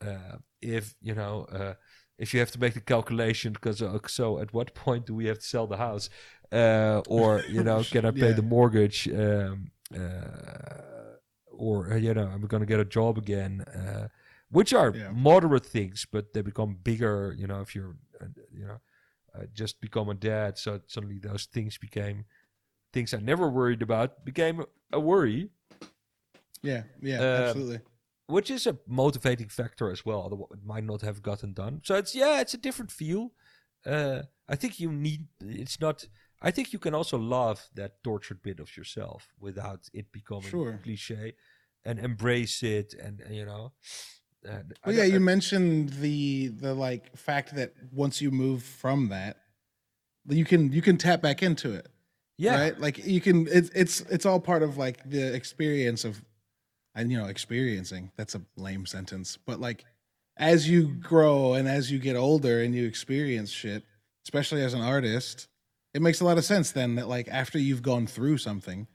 uh, if you know uh, if you have to make the calculation because uh, so at what point do we have to sell the house uh, or you know can I pay Yeah. the mortgage um, uh, or uh, you know I'm going to get a job again uh, which are Yeah. moderate things but they become bigger you know if you're uh, you know uh, just become a dad so suddenly those things became things I never worried about became a worry yeah yeah um, absolutely which is a motivating factor as well. Otherwise, it might not have gotten done. So it's yeah, it's a different feel. Uh, I think you need. It's not. I think you can also love that tortured bit of yourself without it becoming Sure. cliche, and embrace it, and you know. And I Well, yeah, you I- mentioned the the like fact that once you move from that, you can you can tap back into it. Yeah, right? Like you can it's it's it's all part of like the experience of and you know experiencing. That's a lame sentence. But like as you grow and as you get older and you experience shit especially as an artist it makes a lot of sense then that like after you've gone through something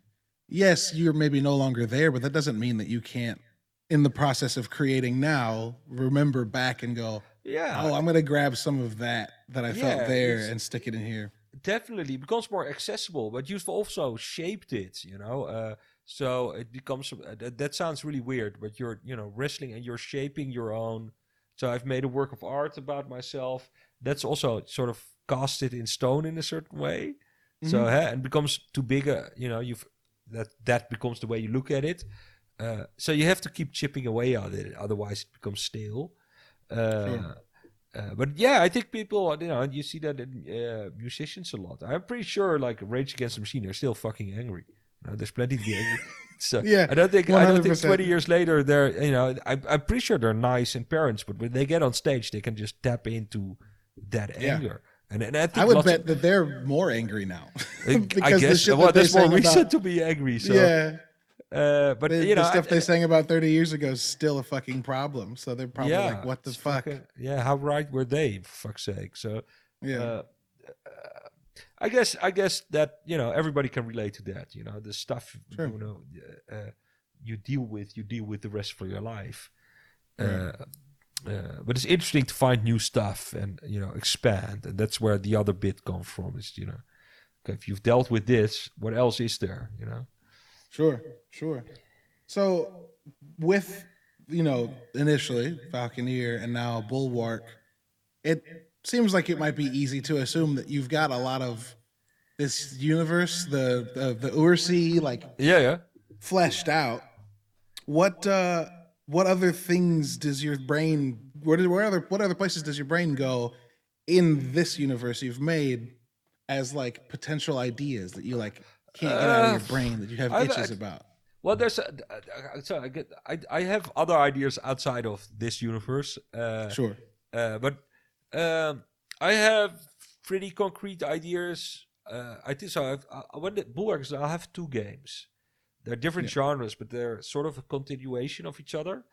yes you're maybe no longer there but that doesn't mean that you can't in the process of creating now remember back and go yeah. oh i'm gonna grab some of that that i Yeah, felt there and stick it in here definitely becomes more accessible but you've also shaped it you know uh, so it becomes uh, that, that sounds really weird but you're you know wrestling and you're shaping your own so i've made a work of art about myself that's also sort of casted in stone in a certain way so Mhm. huh, and becomes too big a you know you've that that becomes the way you look at it uh, so you have to keep chipping away at it otherwise it becomes stale uh, Sure. Uh, but yeah, I think people, you know, you see that in uh, musicians a lot. I'm pretty sure, like Rage Against the Machine, are still fucking angry. You know, there's plenty to be angry. So Yeah, I don't think I don't think 20 years later they're, you know, I'm, I'm pretty sure they're nice in parents, but when they get on stage, they can just tap into that Yeah. anger. And, and I think I would bet of- that they're more angry now. I because the guess shit well, that they're that's more reason about- to be angry. So, yeah, uh, but the, you know, the stuff I- they sang about 30 years ago is still a fucking problem. So they're probably like, "What the fuck?" yeah, how right were they? For fuck's sake. So yeah, uh, uh, I guess I guess that you know everybody can relate to that. You know the stuff Sure. you know uh, uh, you deal with, you deal with the rest of your life. Right. Uh, uh, but it's interesting to find new stuff and you know expand, and that's where the other bit comes from. Is you know, if you've dealt with this, what else is there? You know, sure, sure. So with you know initially Falconeer and now Bulwark, it seems like it might be easy to assume that you've got a lot of this universe, the the, the Ursee, like yeah, yeah. fleshed out. What uh what other things does your brain where, do- where other what other places does your brain go in this universe you've made as like potential ideas that you like can't get out of your Uh, brain that you have itches I- about? Well, there's a, uh, so I get I I have other ideas outside of this universe. Uh, Sure. Uh, but um, I have pretty concrete ideas. Uh, I think so. I've, I, when the Bulwarks, I'll have two games. They're different genres, but they're sort of a continuation of each other.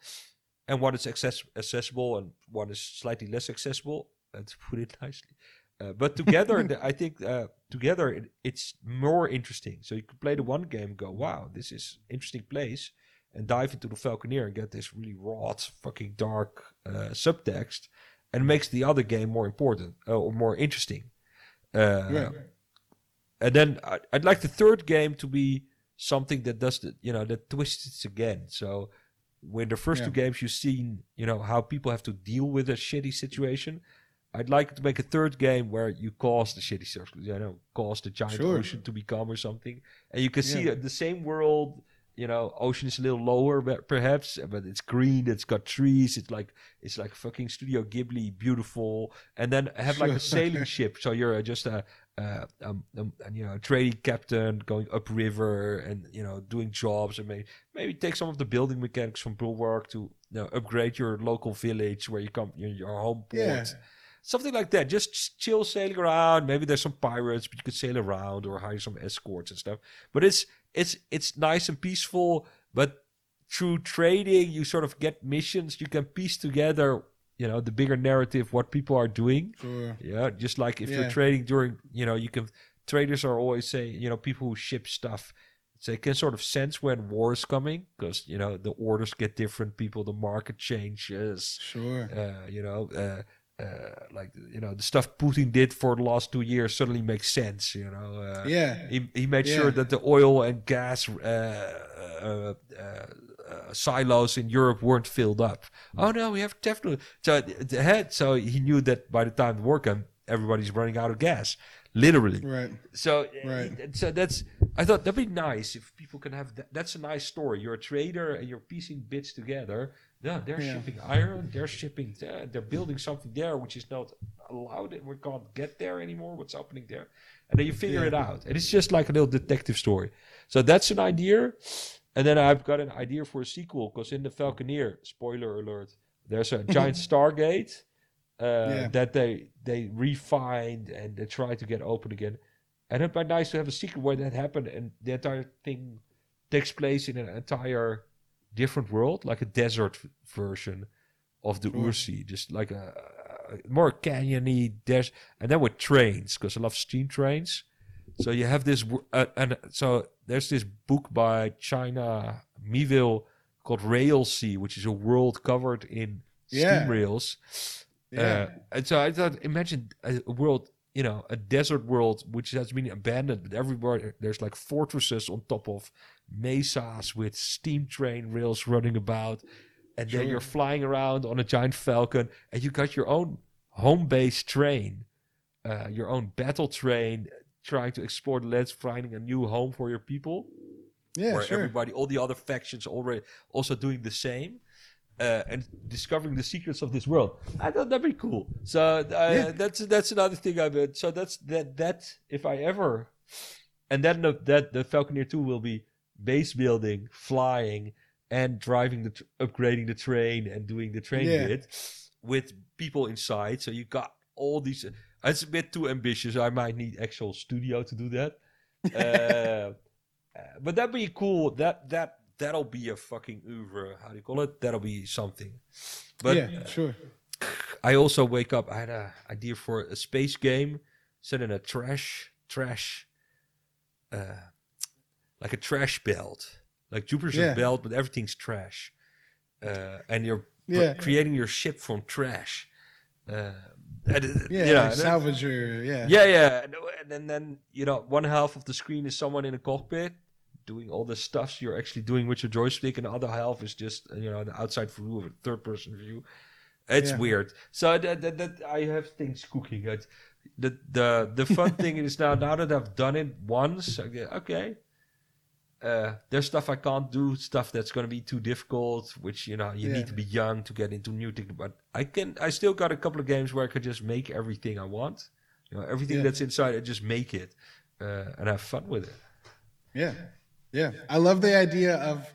And one is access- accessible, and one is slightly less accessible. uh, To put it nicely, uh, but together, the- I think uh, together it, it's more interesting. So you could play the one game, go, "Wow, this is interesting place," and dive into the Falconeer and get this really raw, fucking dark uh, subtext, and makes the other game more important uh, or more interesting. Uh, Right. And then I, I'd like the third game to be something that does the, you know, that twists it again. So when the first two games you've seen, you know, how people have to deal with a shitty situation. I'd like to make a third game where you cause the shitty situation, you know, cause the giant Sure. ocean to become or something, and you can see Yeah. uh, the same world. You know, ocean is a little lower, but perhaps, but it's green. It's got trees. It's like it's like fucking Studio Ghibli, beautiful. And then have like a sailing ship, so you're uh, just a, uh, um, um, and, you know, a trading captain going upriver and you know doing jobs and maybe maybe take some of the building mechanics from Bulwark to you know, upgrade your local village where you come your, your home port. Yeah. Something like that. Just chill sailing around. Maybe there's some pirates, but you could sail around or hire some escorts and stuff. But it's it's it's nice and peaceful. But through trading, you sort of get missions. You can piece together, you know, the bigger narrative, what people are doing. Sure. Yeah, just like if Yeah. you're trading during, you know, you can. Traders are always saying, you know, people who ship stuff, they can sort of sense when war is coming because you know the orders get different. People, the market changes. Sure. Uh, you know, uh, uh, like you know the stuff Putin did for the last two years suddenly makes sense. You know. Uh, yeah. he, he made Yeah. sure that the oil and gas uh, uh, uh, silos in Europe weren't filled up. Oh no, we have definitely so the head. So he knew that by the time the war came, everybody's running out of gas, literally. Right. So, Right. so that's I thought that'd be nice if people can have that. That's a nice story. You're a trader and you're piecing bits together. Yeah, they're Yeah. shipping iron. They're shipping. Uh, they're building something there which is not allowed, and we can't get there anymore. What's happening there? And then you figure Yeah. it out. And it's just like a little detective story. So that's an idea. And then I've got an idea for a sequel because in the Falconeer, spoiler alert, there's a giant Stargate uh, Yeah. that they they refined and they try to get open again. And it'd be nice to have a secret where that happened and the entire thing takes place in an entire different world, like a desert version of the Sure. Ursee, just like a, a more canyony dash, and then with trains because I love steam trains. So you have this, uh, and so there's this book by China Miéville called Railsea, which is a world covered in steam rails. Yeah. Uh, and so I thought, imagine a world, you know, a desert world which has been abandoned, but everywhere there's like fortresses on top of mesas with steam train rails running about, and Sure. then you're flying around on a giant falcon, and you got your own home base train, uh, your own battle train, trying to explore the lands, finding a new home for your people yeah. where Sure. everybody, all the other factions, already also doing the same, uh, and discovering the secrets of this world. I thought that'd be cool. So uh, Yeah. that's that's another thing I've. Uh, so that's that that if I ever, and then the, that the Falconeer Two will be base building, flying, and driving the tr- upgrading the train and doing the train Yeah. bit with people inside. So you got all these. It's a bit too ambitious. I might need actual studio to do that. Uh, uh, but that'd be cool. That that that'll be a fucking oeuvre. How do you call it? That'll be something. But yeah. Sure. I also wake up. I had a idea for a space game set in a trash trash, uh, like a trash belt, like Jupiter's Yeah. belt, but everything's trash, uh, and you're Yeah. creating your ship from trash. Uh, and, uh, Yeah. you know, like and- salvage. Yeah. yeah, yeah, and, and then then you know one half of the screen is someone in a cockpit doing all the stuff you're actually doing with your joystick, and the other half is just you know the outside view of a third person view. It's Yeah. weird. So that, that, that I have things cooking. The the the fun thing is now now that I've done it once, okay. Uh, there's stuff I can't do, stuff that's going to be too difficult, which you know you Yeah. need to be young to get into new things. But I can, I still got a couple of games where I could just make everything I want. You know, everything Yeah. that's inside, I just make it uh, and have fun with it. Yeah. Yeah. I love the idea of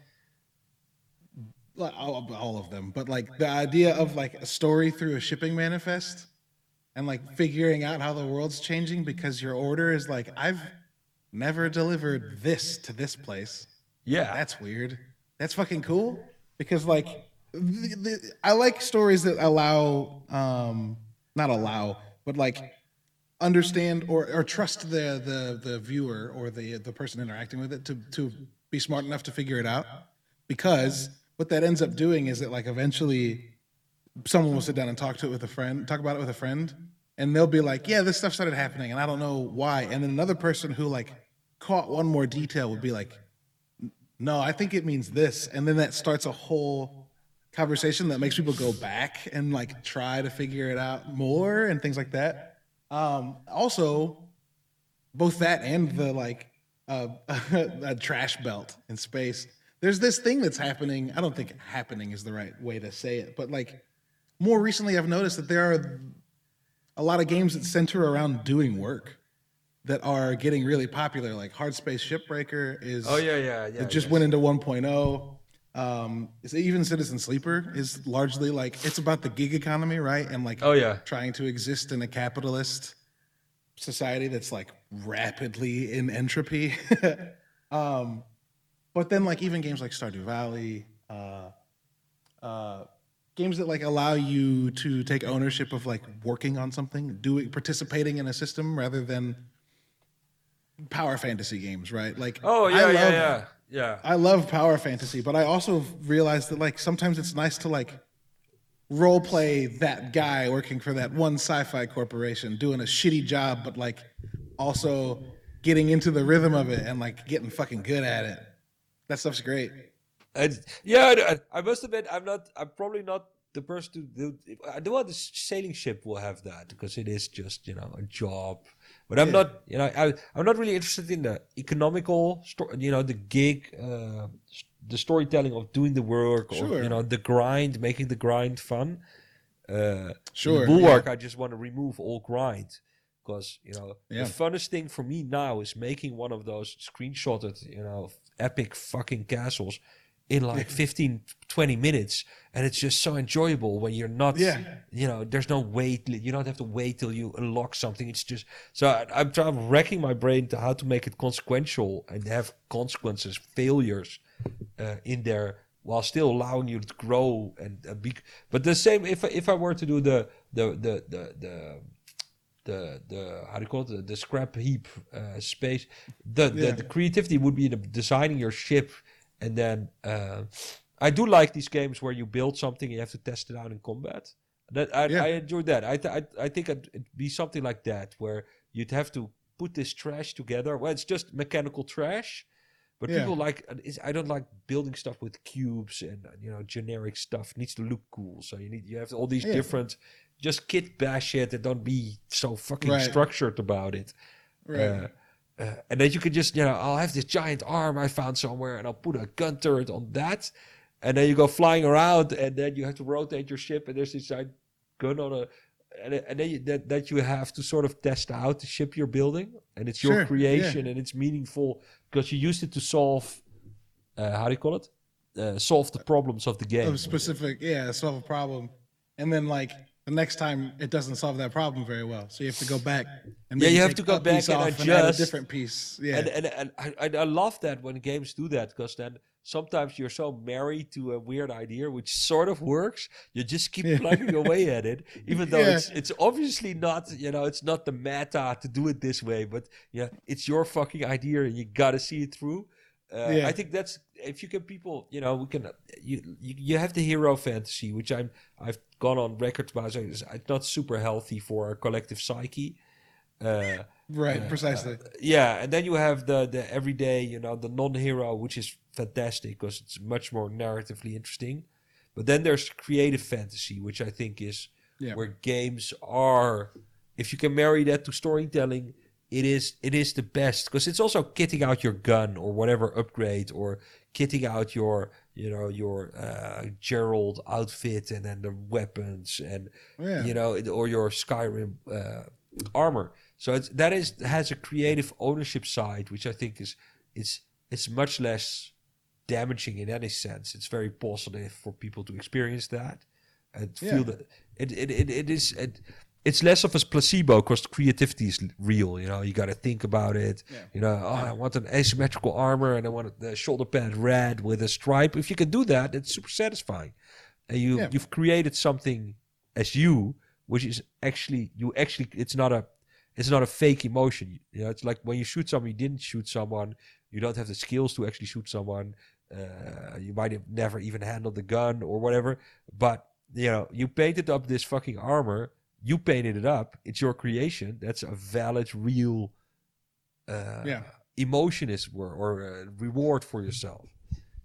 all, all of them, but like the idea of like a story through a shipping manifest and like figuring out how the world's changing because your order is like, I've never delivered this to this place. Yeah, That's weird. That's fucking cool because like the, the, I like stories that allow um not allow but like understand or, or trust the, the the viewer or the the person interacting with it to to be smart enough to figure it out because what that ends up doing is that like eventually someone will sit down and talk to it with a friend talk about it with a friend and they'll be like yeah this stuff started happening and i don't know why and then another person who like caught one more detail would be like no, I think it means this. And then that starts a whole conversation that makes people go back and like try to figure it out more and things like that. Um, also, both that and the like uh, a trash belt in space. There's this thing that's happening. I don't think happening is the right way to say it, but like more recently, I've noticed that there are a lot of games that center around doing work that are getting really popular. Like Hardspace Shipbreaker is Oh yeah, yeah, yeah. it just went into 1.0. Um, even Citizen Sleeper is largely like it's about the gig economy, right? And like Oh yeah. trying to exist in a capitalist society that's like rapidly in entropy. um, but then like even games like Stardew Valley, uh, uh, games that like allow you to take ownership of like working on something, doing participating in a system rather than power fantasy games, right? Like Oh yeah, yeah, love- yeah, yeah. I love power fantasy, but I also realize that like sometimes it's nice to like role play that guy working for that one sci-fi corporation doing a shitty job, but like also getting into the rhythm of it and like getting fucking good at it. That stuff's great. And yeah, I- I must admit, I'm not. I'm probably not the person to do. I do know the sailing ship will have that because it is just you know a job. But I'm Yeah. not, you know, I, I'm not really interested in the economical, sto- you know, the gig, uh, the storytelling of doing the work, or Sure. you know, the grind, making the grind fun. Uh, Sure, Bulwark, I just want to remove all grind because you know Yeah. the funnest thing for me now is making one of those screenshotted, you know, epic fucking castles in like 15, 20 minutes, and it's just so enjoyable when you're not, Yeah. you know, there's no wait. You don't have to wait till you unlock something. It's just so I, I'm trying wrecking my brain to how to make it consequential and have consequences, failures uh, in there while still allowing you to grow and, and be. But the same if I- if I were to do the the the the the the, the how do you call it the, the scrap heap uh, space the, the Yeah. the creativity would be in the designing your ship and then uh, I do like these games where you build something and you have to test it out in combat that I, Yeah. I enjoyed that I, th- I I think it'd be something like that where you'd have to put this trash together well it's just mechanical trash but Yeah. people like I don't like building stuff with cubes and you know generic stuff It needs to look cool. So you need you have all these Yeah. different just kit bash it and don't be so fucking Right. structured about it. Right. Uh, uh, and then you can just you know I'll have this giant arm I found somewhere and I'll put a gun turret on that, and then you go flying around and then you have to rotate your ship and there's this giant gun on a. And, and then you, that, that you have to sort of test out the ship you're building, and it's your Sure, yeah. creation, and it's meaningful because you used it to solve uh, how do you call it? Uh, solve the problems of the game. of specific, yeah, solve a problem, and then like the next time it doesn't solve that problem very well, so you have to go back and Yeah, you have to go back and off add a different piece. Yeah, And and, and I, I I love that when games do that because then sometimes you're so married to a weird idea which sort of works. You just keep Yeah. plugging away at it, even though Yeah. it's it's obviously not you know it's not the meta to do it this way, but yeah, it's your fucking idea and you gotta see it through. Uh, Yeah. I think that's if you can people you know we can you, you you have the hero fantasy which I'm I've gone on record about it's not super healthy for our collective psyche. Uh, right, precisely. yeah, and then you have the the everyday, you know, the non-hero, which is fantastic because it's much more narratively interesting. But then there's creative fantasy, which I think is Yeah. where games are. If you can marry that to storytelling, it is it is the best because it's also kitting out your gun or whatever upgrade or kitting out your you know your uh, Geralt outfit and then the weapons and Yeah. you know, or your Skyrim uh, armor. So it's, that is has a creative ownership side, which I think is is it's much less damaging in any sense. It's very positive for people to experience that and feel that it it, it, it is it, it's less of a placebo because creativity is real. You know, you got to think about it. Yeah. You know, oh, I want an asymmetrical armor and I want the shoulder pad red with a stripe. If you can do that, it's super satisfying. And you Yeah. you've created something as you, which is actually you actually it's not a it's not a fake emotion. You know, it's like when you shoot someone, you didn't shoot someone. You don't have the skills to actually shoot someone. Uh, you might have never even handled the gun or whatever. But you know, you painted up this fucking armor. You painted it up. It's your creation. That's a valid, real, uh, Yeah. emotion is or, or reward for yourself.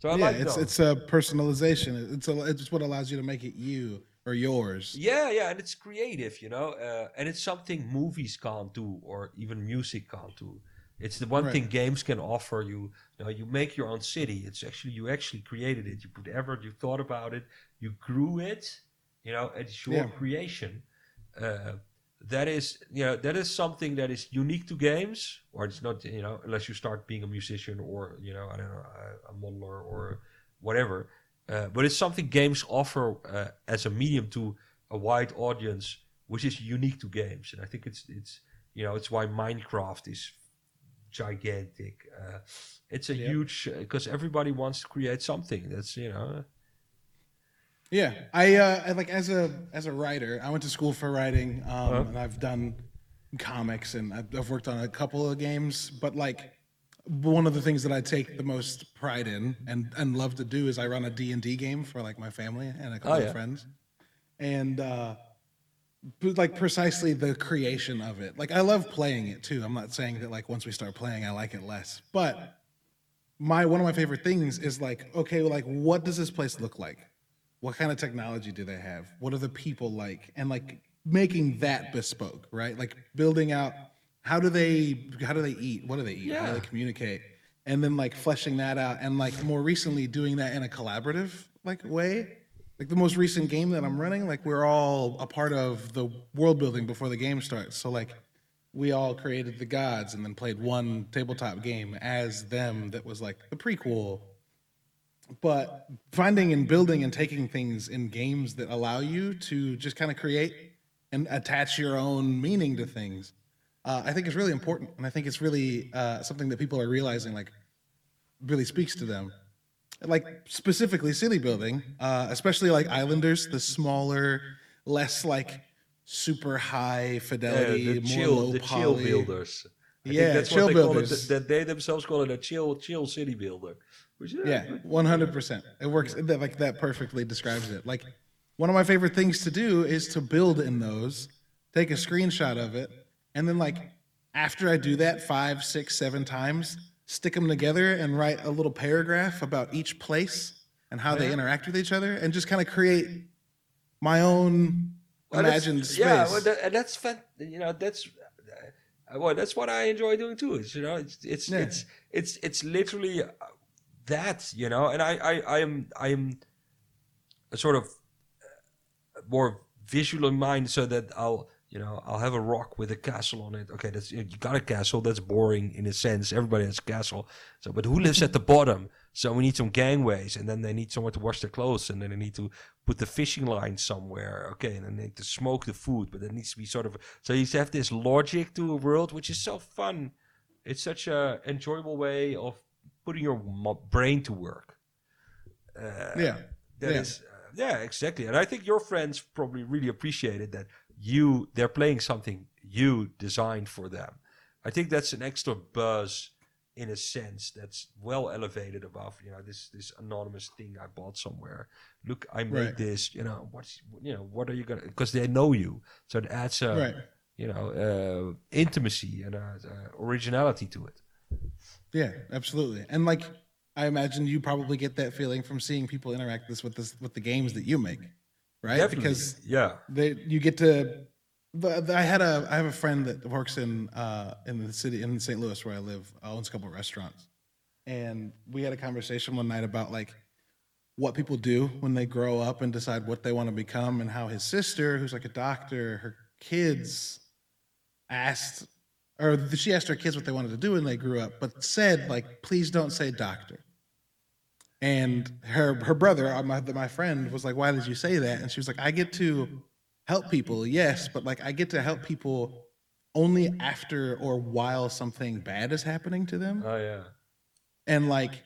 So I yeah, like it's those. it's a personalization. It's a, it's what allows you to make it you or yours. Yeah, yeah, and it's creative, you know, uh, and it's something movies can't do or even music can't do. It's the one Right. thing games can offer you. You know, you make your own city. It's actually you actually created it. You put effort. You thought about it. You grew it. You know, it's your Yeah. creation. Uh, that is, you know, that is something that is unique to games, or it's not, you know, unless you start being a musician or you know, I don't know, a, a modeler or whatever. Uh, but it's something games offer uh, as a medium to a wide audience, which is unique to games, and I think it's it's you know it's why Minecraft is gigantic. Uh, it's a Yep. huge because everybody wants to create something that's you know Yeah, I, uh, I like as a as a writer, I went to school for writing, um, Uh-huh. and I've done comics, and I've, I've worked on a couple of games. But like, one of the things that I take the most pride in and and love to do is I run a D and D game for like my family and a couple Oh, yeah. of friends, and uh, like precisely the creation of it. Like I love playing it too. I'm not saying that like once we start playing, I like it less, but my one of my favorite things is like okay, like what does this place look like? What kind of technology do they have? What are the people like? And like making that bespoke, right? Like building out how do they how do they eat? What do they eat? How do they communicate? And then like fleshing that out and like more recently doing that in a collaborative like way. Like the most recent game that I'm running, like we're all a part of the world building before the game starts. So like we all created the gods and then played one tabletop game as them that was like the prequel but finding and building and taking things in games that allow you to just kind of create and attach your own meaning to things uh, i think is really important and i think it's really uh, something that people are realizing like really speaks to them like specifically city building uh, especially like islanders the smaller less like super high Yeah, fidelity the more chill, low the chill poly. builders. I Yeah, think that's chill what they call it. That they themselves call it a chill, chill city builder. Yeah, one hundred percent. It works. That like that perfectly describes it. Like one of my favorite things to do is to build in those, take a screenshot of it, and then like after I do that five, six, seven times, stick them together and write a little paragraph about each place and how they interact with each other, and just kind of create my own Well, imagined space. Yeah, well, that, and that's fan, you know that's uh, well that's what I enjoy doing too. It's you know it's it's Yeah. it's it's it's literally uh, that you know, and I I I am I am a sort of uh, more visual in mind, so that I'll you know I'll have a rock with a castle on it. Okay, that's you got a castle. That's boring in a sense. Everybody has a castle. So, but who lives at the bottom? So we need some gangways, and then they need somewhere to wash their clothes, and then they need to put the fishing line somewhere. Okay, and then they need to smoke the food, but it needs to be sort of so you have this logic to a world, which is so fun. It's such a enjoyable way of putting your brain to work. Uh, yeah, that Yeah. is, uh, yeah, exactly. And I think your friends probably really appreciated that you they're playing something you designed for them. I think that's an extra buzz in a sense that's well elevated above you know this this anonymous thing I bought somewhere. Look, I made Right. this. You know what's you know what are you gonna because they know you, so it adds a right. you know uh, intimacy and uh, uh, originality to it. Yeah, absolutely. And like I imagine you probably get that feeling from seeing people interact this with this with the games that you make, right? Definitely, Because yeah, they you get to I had a I have a friend that works in uh in the city in St. Louis where I live, uh, owns a couple of restaurants. And we had a conversation one night about like what people do when they grow up and decide what they want to become and how his sister, who's like a doctor, her kids asked or she asked her kids what they wanted to do when they grew up, but said like, please don't say doctor. And her her brother, uh, my my friend, was like, "Why did you say that?" And she was like, "I get to help people, yes, but like I get to help people only after or while something bad is happening to them, oh yeah, and like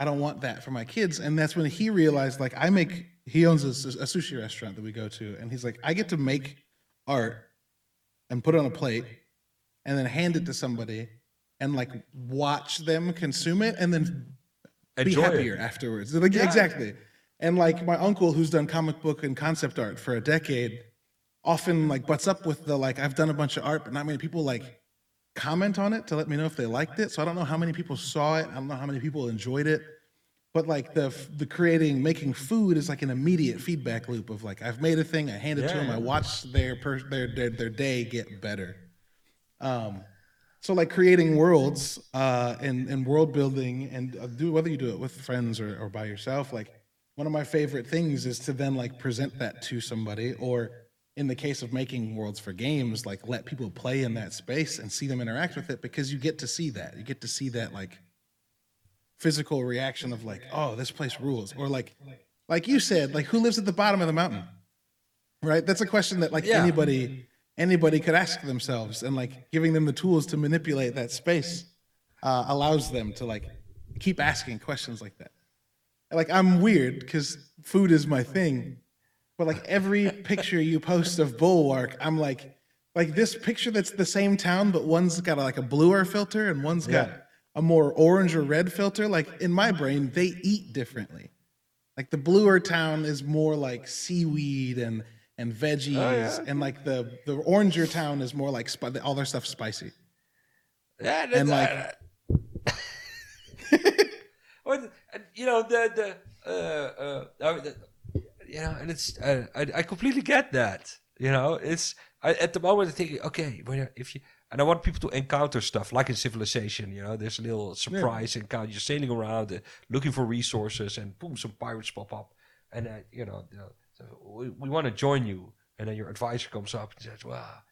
I don't want that for my kids." And that's when he realized, like, I make he owns a sushi restaurant that we go to, and he's like, I get to make art and put it on a plate, and then hand it to somebody, and like watch them consume it, and then be Enjoy it. happier afterwards. Like, Yeah. Exactly. And like my uncle, who's done comic book and concept art for a decade, often like butts up with the like I've done a bunch of art, but not many people like comment on it to let me know if they liked it. So I don't know how many people saw it. I don't know how many people enjoyed it. But like the the creating making food is like an immediate feedback loop of like I've made a thing, I hand it to them, I watch their per, their, their their day get better. Um, so like creating worlds uh, and and world building and uh, do whether you do it with friends or, or by yourself like one of my favorite things is to then like present that to somebody or in the case of making worlds for games like let people play in that space and see them interact with it because you get to see that. You get to see that like physical reaction of like oh this place rules. Or like like you said like who lives at the bottom of the mountain? Right? That's a question that like Yeah. anybody anybody could ask themselves and like giving them the tools to manipulate that space uh, allows them to like keep asking questions like that. Like i'm weird because food is my thing but like every picture you post of bulwark i'm like like this picture that's the same town but one's got like a bluer filter and one's got a more orange or red filter. Like in my brain they eat differently. Like the bluer town is more like seaweed and and veggies Oh, yeah. and like the the oranger town is more like spi- all their stuff spicy Yeah, And, like- Or you know the the uh, uh, you know, and it's uh, I I completely get that. You know, it's I, at the moment I think okay, if you and I want people to encounter stuff like in Civilization. You know, there's a little surprise encounter. You're sailing around, uh, looking for resources, and boom, some pirates pop up, and uh, you know, you know so we, we want to join you. And then your advisor comes up and says, "Well,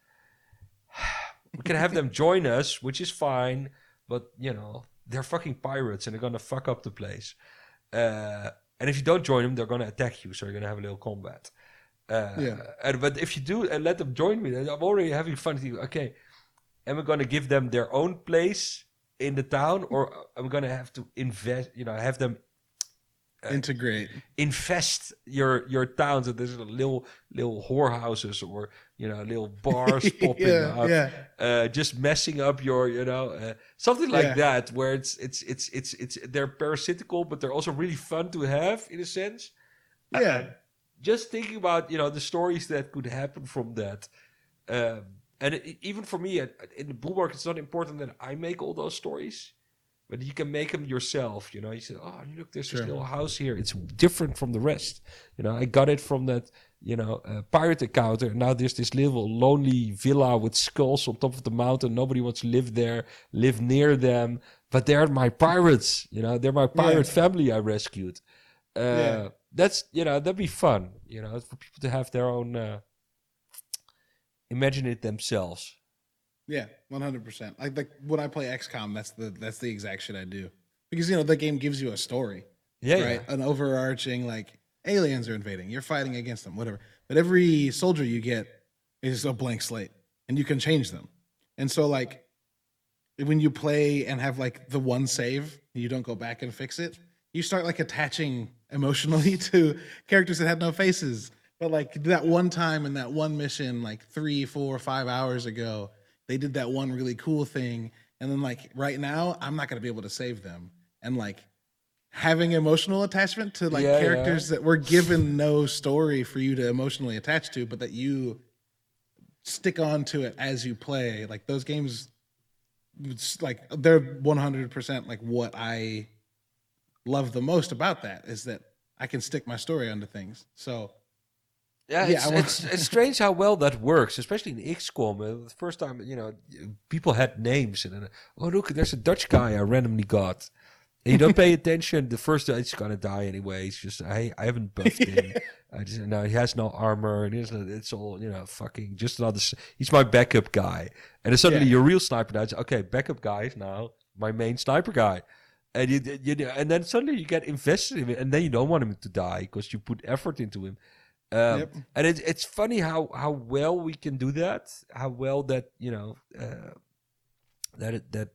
we can have them join us, which is fine, but you know, they're fucking pirates and they're gonna fuck up the place. Uh, and if you don't join them, they're gonna attack you, so you're gonna have a little combat." Uh, Yeah. And but if you do and let them join me, then I'm already having fun. Thinking, okay, am I gonna give them their own place in the town, or am I gonna have to invest? You know, have them Integrate. infest your your towns and there's little little whorehouses or you know little bars popping yeah, up yeah. uh just messing up your you know uh, something like Yeah. that where it's it's it's it's it's they're parasitical but they're also really fun to have in a sense Yeah. just thinking about you know the stories that could happen from that um and it, even for me at, in the bulwark it's not important that i make all those stories but you can make them yourself you know? You say oh look there's Sure. this little house here. It's different from the rest you know? I got it from that you know uh, pirate encounter and now there's this little lonely villa with skulls on top of the mountain. Nobody wants to live there live near them but they're my pirates you know? They're my pirate family i rescued. Uh, Yeah. that's you know that'd be fun you know for people to have their own uh, imagine it themselves. Yeah, one hundred percent. Like like when I play XCOM, that's the that's the exact shit I do because you know the game gives you a story, yeah right? An overarching like aliens are invading, you're fighting against them, whatever. But every soldier you get is a blank slate, and you can change them. And so like when you play and have like the one save, you don't go back and fix it. You start like attaching emotionally to characters that had no faces. But like that one time in that one mission, like three, four, five hours ago, they did that one really cool thing. And then like right now, I'm not gonna be able to save them. And like having emotional attachment to like Yeah, characters that were given no story for you to emotionally attach to, but that you stick on to it as you play. Like those games like they're 100% like what I love the most about that is that I can stick my story onto things. So Yeah, Yeah, it's, want- it's, it's strange how well that works, especially in XCOM. Uh, the first time, you know, people had names, and then, oh look, there's a Dutch guy I randomly got. And you don't pay attention. The first guy is gonna die anyway. It's just I I haven't buffed him. I just no, he has no armor, and it's, it's all you know, fucking just another. He's my backup guy, and then suddenly Yeah. your real sniper dies. Okay, backup guy is now my main sniper guy. And you, you, and then suddenly you get invested in it, and then you don't want him to die because you put effort into him. Um, Yep. And it's it's funny how how well we can do that. How well that you know uh, that it, that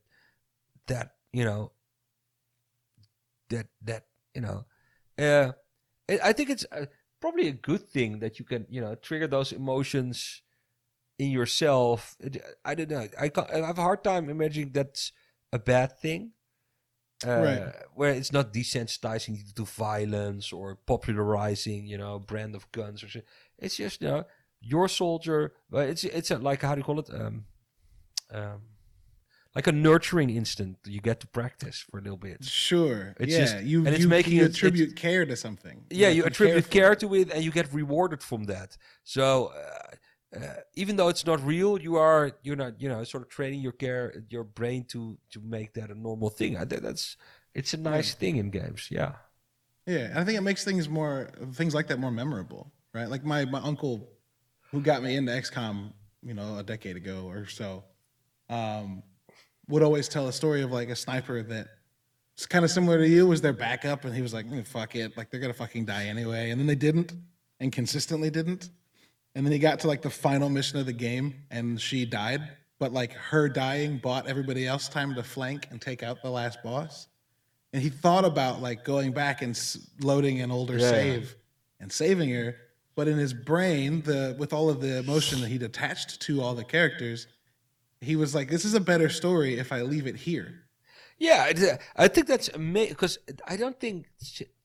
that you know that that you know. Uh, I I think it's uh, probably a good thing that you can you know trigger those emotions in yourself. It, I don't know. I, I have a hard time imagining that's a bad thing. Uh, Right. Where it's not desensitizing you to violence or popularizing, you know, brand of guns or shit. It's just, you know, your soldier. But it's it's a, like how do you call it? Um, um, like a nurturing instinct you get to practice for a little bit. sure, It's yeah, just- you and it's you, making you it- attribute care to something. Yeah, Like, you attribute for care to it, and you get rewarded from that. So, uh, uh, even though it's not real, you are you're not you know sort of training your care your brain to to make that a normal thing. I think that's it's a nice thing in games. Yeah. Yeah, and I think it makes things more things like that more memorable, right? Like my my uncle, who got me into XCOM, you know, a decade ago or so, um, would always tell a story of like a sniper that it's kind of similar to you was their backup, and he was like, "Mm, "Fuck it, like they're gonna fucking die anyway," and then they didn't, and consistently didn't, and then he got to like the final mission of the game, and she died, but like her dying bought everybody else time to flank and take out the last boss. And he thought about like going back and s- loading an older Yeah. save and saving her. But in his brain the with all of the emotion that he'd attached to all the characters he was like this is a better story if i leave it here. Yeah, uh, I think that's amazing because I don't think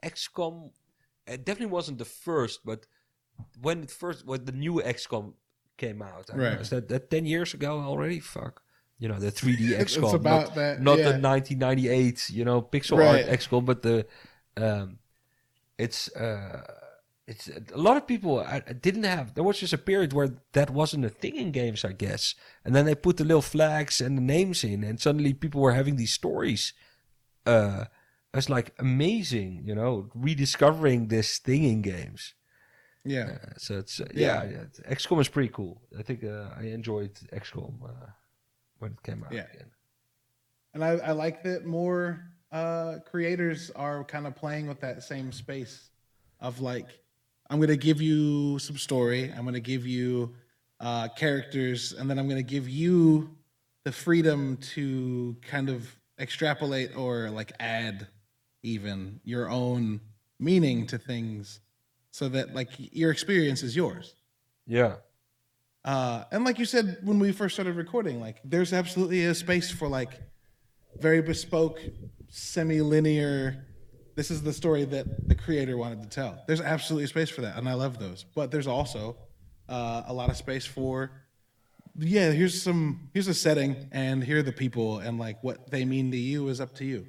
XCOM it definitely wasn't the first, but when it first when the new XCOM came out, I don't know, Right. is that that ten years ago already? Fuck, you know the 3D It's XCOM, not, that, not yeah. the 1998, you know, pixel Right. art XCOM, but the um, it's uh, it's a lot of people I, I didn't have. There was just a period where that wasn't a thing in games, I guess. And then they put the little flags and the names in, and suddenly people were having these stories. Uh, it's like amazing, you know, rediscovering this thing in games. Yeah. So it's uh, yeah. Yeah. yeah, XCOM is pretty cool. I think uh, I enjoyed XCOM uh, when it came out. Yeah. Again. And I, I like that more uh, creators are kind of playing with that same space of like, I'm going to give you some story, I'm going to give you uh, characters, and then I'm going to give you the freedom to kind of extrapolate or like add even your own meaning to things so that like your experience is yours. Yeah. Uh, and like you said when we first started recording, like there's absolutely a space for like very bespoke, semi-linear. This is the story that the creator wanted to tell. There's absolutely space for that, and I love those. But there's also uh, a lot of space for, yeah. Here's some. Here's a setting, and here are the people, and like what they mean to you is up to you.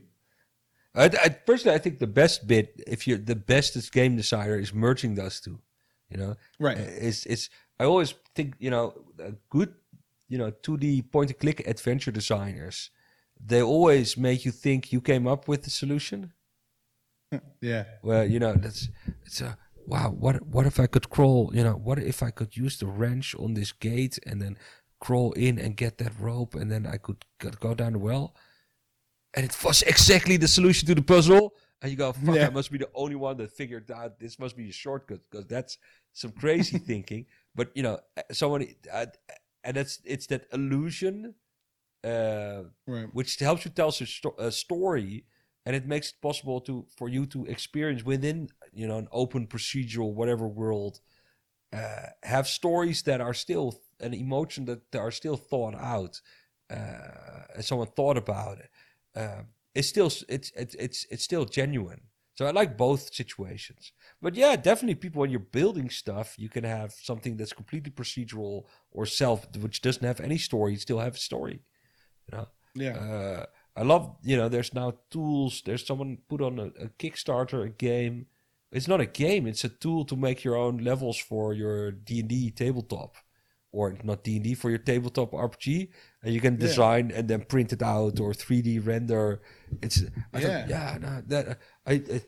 I, I personally, I think the best bit, if you're the bestest game designer, is merging those two. You know, Right. Uh, It's it's. I always think you know, a good, you know, two D point and click adventure designers, they always make you think you came up with the solution. Yeah. Well, you know, that's it's a wow. What what if I could crawl? You know, what if I could use the wrench on this gate and then crawl in and get that rope, and then I could go- go down the well, and it was exactly the solution to the puzzle. And you go, fuck, Yeah. I must be the only one that figured out this must be a shortcut because that's some crazy thinking. But you know, uh, someone, uh, and it's it's that illusion, uh, Right. which helps you tell a, sto- a story and it makes it possible to for you to experience within you know an open procedural whatever world uh, have stories that are still an emotion that, that are still thought out uh, and someone thought about it uh, it's still it's it's it's it's still genuine so i like both situations but yeah definitely people when you're building stuff you can have something that's completely procedural or self which doesn't have any story still have a story you know Yeah. uh, I love, you know, there's now tools. There's someone put on a, a Kickstarter a game. It's not a game. It's a tool to make your own levels for your D and D tabletop, or not D and D for your tabletop RPG, and you can Yeah. design and then print it out or 3D render. It's I Yeah. thought, yeah, no, that I, I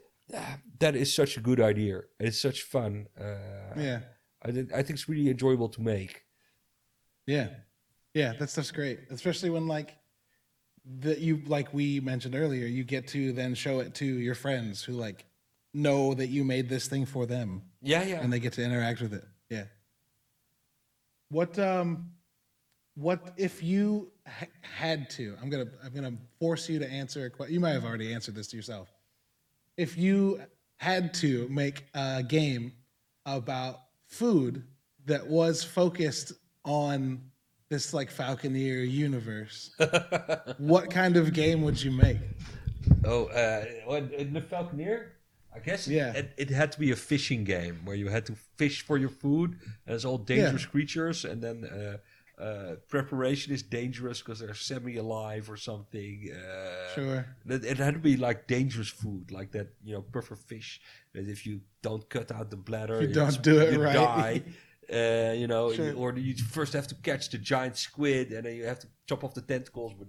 that is such a good idea. It's such fun. Uh, yeah. I think I think it's really enjoyable to make. Yeah. Yeah, that stuff's great. Especially when like that you like we mentioned earlier, you get to then show it to your friends who like know that you made this thing for them Yeah, yeah. and they get to interact with it. What um what if you ha- had to? I'm going to I'm to force you to answer a question. You might have already answered this to yourself. If you had to make a game about food that was focused on this like Falconeer universe, what kind of game would you make? Oh, uh, what, in the Falconeer? I guess Yeah. it, it had to be a fishing game where you had to fish for your food, and it's all dangerous creatures, and then uh, uh, preparation is dangerous because they're semi-alive or something. Uh, Sure. It, it had to be like dangerous food, like that, you know, puffer fish. That if you don't cut out the bladder, If you don't do it you right. die. Uh, you know, Sure. or you first have to catch the giant squid, and then you have to chop off the tentacles. But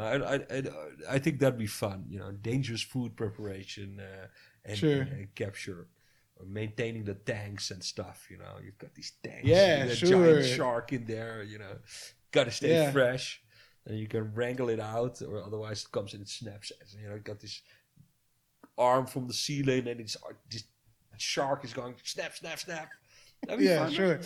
uh, I, I, I, I think that'd be fun. You know, dangerous food preparation uh, and, Sure. and capture, or maintaining the tanks and stuff. You know, you've got these tanks, Yeah, and a sure. giant shark in there. You know, got to stay Yeah. fresh, and you can wrangle it out, or otherwise it comes in and snaps. You know, got this arm from the ceiling, and it's uh, this shark is going snap, snap, snap. Yeah, fun. sure.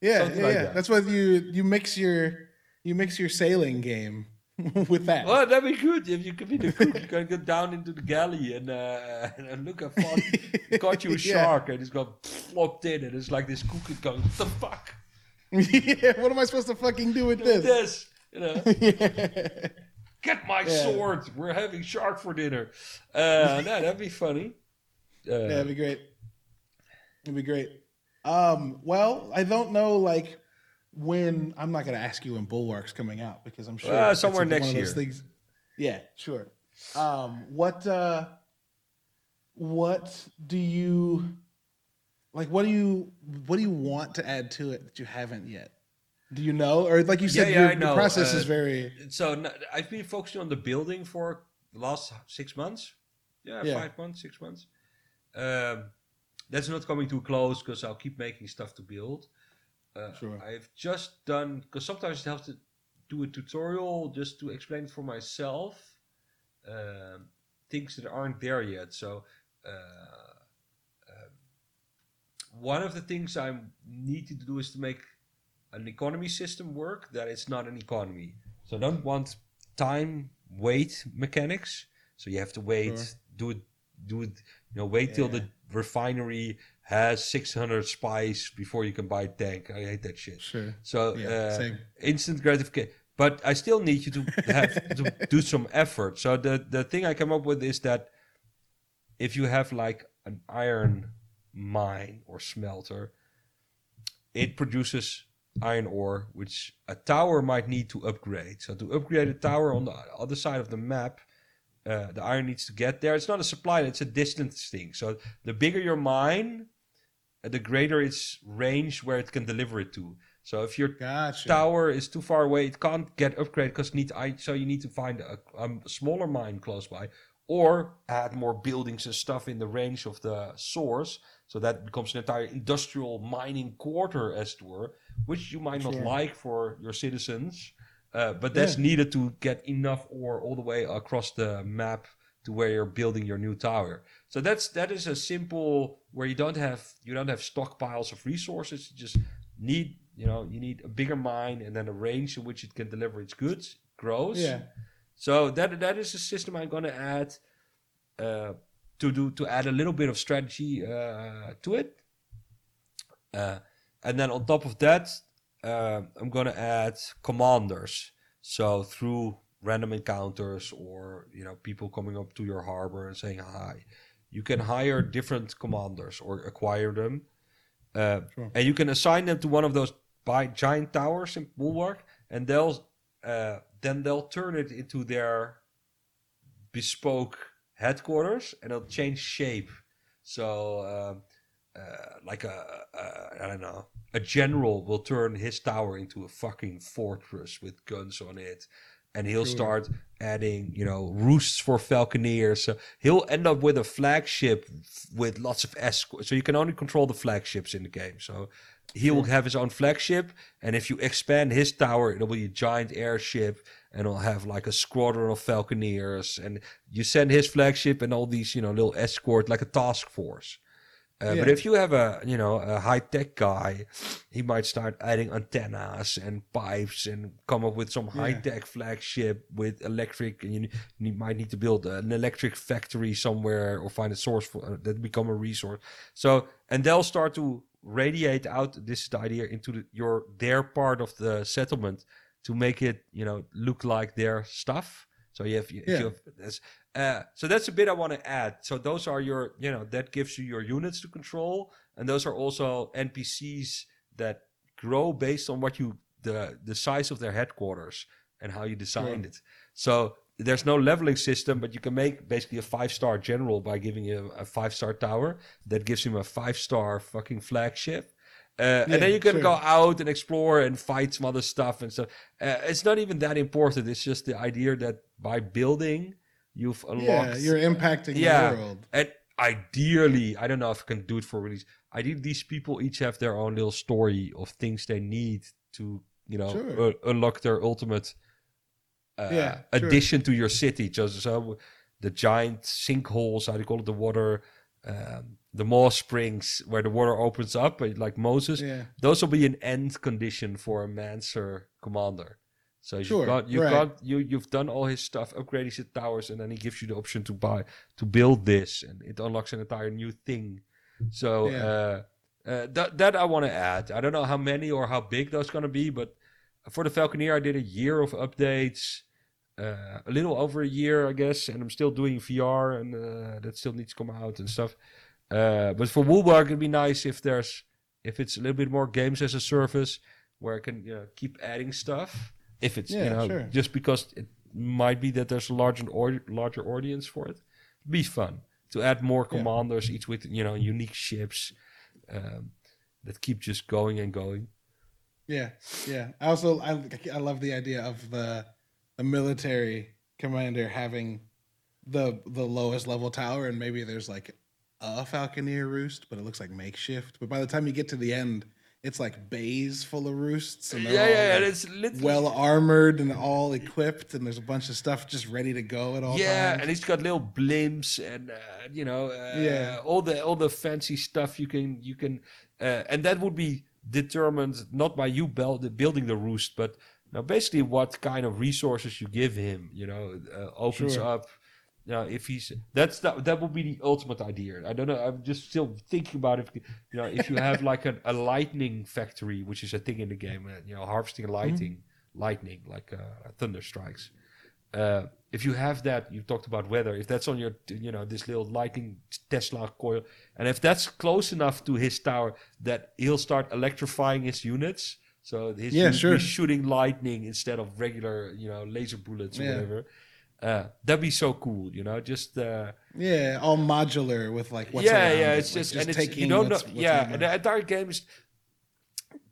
Yeah, Something yeah, like yeah. that. That's what you you mix your you mix your sailing game with that. Well, that'd be good if you could be the cook. You can go down into the galley and uh, and look you caught you a Yeah. shark and it's got flopped in and it's like this cook is going, what the fuck? yeah, what am I supposed to fucking do with at this? this, you know. yeah. Get my Yeah. sword. We're having shark for dinner. Uh, no, that'd be funny. Uh, Yeah, it'd be great. It'd be great. Um, well, I don't know like when I'm not gonna ask you when Bulwark's coming out because I'm sure Uh, somewhere one next of those year. Things. Yeah, sure. Um, what uh what do you like what do you what do you want to add to it that you haven't yet? Do you know, or like you said, Yeah, yeah, your, process Uh, is very So I've been focusing on the building for the last six months. Yeah, Yeah. five months, six months. Um, that's not coming to a close because I'll keep making stuff to build. Uh, Sure. I've just done because sometimes it helps to do a tutorial just to explain for myself. Um, things that aren't there yet. So uh, um, one of the things I need to do is to make an economy system work that it's not an economy. So I don't want time wait mechanics. So you have to wait, Sure. do it, do it. You know, wait till the refinery has 600 spice before you can buy a tank. I hate that shit. sure. So Yeah, uh, instant gratification. But I still need you to have to do some effort. So the the thing I come up with is that if you have like an iron mine or smelter, it produces iron ore, which a tower might need to upgrade. So to upgrade a tower on the other side of the map, uh, the iron needs to get there. It's not a supply; it's a distance thing. So the bigger your mine, the greater its range where it can deliver it to. So if your Gotcha. tower is too far away, it can't get upgraded because need I so you need to find a, a smaller mine close by, or add more buildings and stuff in the range of the source, so that becomes an entire industrial mining quarter, as it were, which you might not Sure. like for your citizens, uh, but that's Yeah. needed to get enough ore all the way across the map to where you're building your new tower. So that's that is a simple where you don't have you don't have stockpiles of resources. You just need you know you need a bigger mine and then a range in which it can deliver its goods grows. Yeah. So that that is a system I'm going to add uh, to do to add a little bit of strategy uh, to it. Uh, and then on top of that, uh, I'm going to add commanders. So through random encounters or you know people coming up to your harbor and saying hi, you can hire different commanders or acquire them, uh, Sure. and you can assign them to one of those by giant towers in Bulwark, and they'll uh, then they'll turn it into their bespoke headquarters, and it'll change shape. So, um, uh, like a, a I don't know, a general will turn his tower into a fucking fortress with guns on it, and he'll Sure. start adding, you know, roosts for falconeers. So he'll end up with a flagship with lots of escorts. So you can only control the flagships in the game. So he will have his own flagship, and if you expand his tower, it'll be a giant airship, and it'll have like a squadron of falconeers. And you send his flagship and all these, you know, little escort, like a task force. Uh, But if you have a, you know, a high tech guy, he might start adding antennas and pipes and come up with some high tech flagship with electric. And you, you might need to build an electric factory somewhere or find a source for uh, that become a resource. So and they'll start to radiate out this idea into the, your their part of the settlement to make it you know look like their stuff. So you have, if Yeah. you have this, uh, so that's a bit I want to add. So those are your, you know, that gives you your units to control, and those are also NPCs that grow based on what you the the size of their headquarters and how you designed it. So there's no leveling system, but you can make basically a five star general by giving him a five star tower that gives him a five star fucking flagship. Uh, and then you can sure. go out and explore and fight some other stuff and stuff. Uh, it's not even that important. It's just the idea that by building, you've unlocked. Yeah, you're impacting Yeah. the world. and ideally, I don't know if I can do it for release. I think these people each have their own little story of things they need to, you know, Sure. uh, unlock their ultimate uh, Yeah, sure. addition to your city. Just so the giant sinkholes, how do you call it, the water, um, the moss springs where the water opens up, uh, like Moses. Yeah. Those will be an end condition for a Mancer commander. So Sure, you've got you've right. got you you've done all his stuff, upgrading his towers, and then he gives you the option to buy to build this, and it unlocks an entire new thing. So Yeah. uh, uh, that that I want to add. I don't know how many or how big that's going to be, but for the Falconeer, I did a year of updates, uh, a little over a year, I guess, and I'm still doing VR, and uh, that still needs to come out and stuff. Uh, but for Bulwark, it'd be nice if there's if it's a little bit more games as a service where I can you know keep adding stuff. If it's you know sure. just because it might be that there's a larger or, larger audience for it, be fun to add more Yeah. commanders, each with you know unique ships. um, that keep just going and going. Yeah, yeah. I also I I love the idea of the the military commander having the the lowest level tower, and maybe there's like a Falconeer roost, but it looks like makeshift. But by the time you get to the end, it's like bays full of roosts, and Yeah, they're all, yeah, like, it's literally well armored and all equipped, and there's a bunch of stuff just ready to go at all yeah, times. and he's got little blimps and uh, you know, uh, Yeah. all the all the fancy stuff you can you can, uh, and that would be determined not by you build, building the roost, but now basically what kind of resources you give him. You know, uh, opens Sure. up. You know, if he's that's that that would be the ultimate idea. I don't know. I'm just still thinking about if you know if you have like an, a lightning factory, which is a thing in the game. Uh, you know, harvesting lightning, lightning like uh, thunder strikes uh, if you have that, you talked about weather. If that's on your, you know, this little lightning Tesla coil, and if that's close enough to his tower that he'll start electrifying his units, so his Yeah, sure. shooting lightning instead of regular, you know, laser bullets or Yeah. whatever. Uh, that'd be so cool, you know. Just uh, yeah, all modular with like what's yeah, yeah. it, It's like, just, and it's you don't know. what's- what's Yeah, and the entire game is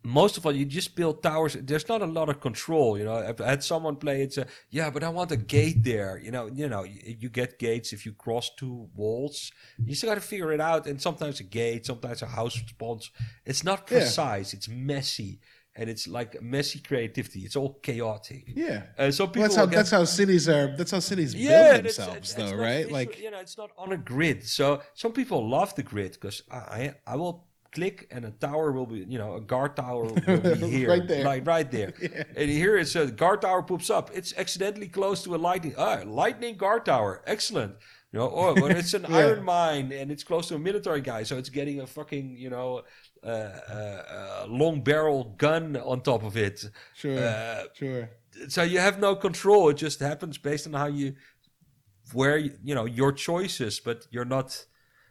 most of all you just build towers. There's not a lot of control. You know, I've had someone play it. Say, yeah, but I want a gate there. You know, you know, you, you get gates if you cross two walls. You still got to figure it out. And sometimes a gate, sometimes a house response. It's not Yeah. precise. It's messy, and it's like messy creativity. It's all chaotic. yeah. Uh, so people Well, that's how that's how cities are. That's how cities yeah, build and it's- themselves, it's- though, it's right? Like, you know, it's not on a grid. So some people love the grid because I, I will click and a tower will be, you know, a guard tower will be here, Right there. like right there. Yeah. And here it's a guard tower poops up. It's accidentally close to a lightning, ah, lightning guard tower. Excellent. You know, or when it's an Yeah. iron mine and it's close to a military guy, so it's getting a fucking, you know, long barrel gun on top of it. sure, Uh, sure. so you have no control. It just happens based on how you, where you, know your choices, but you're not.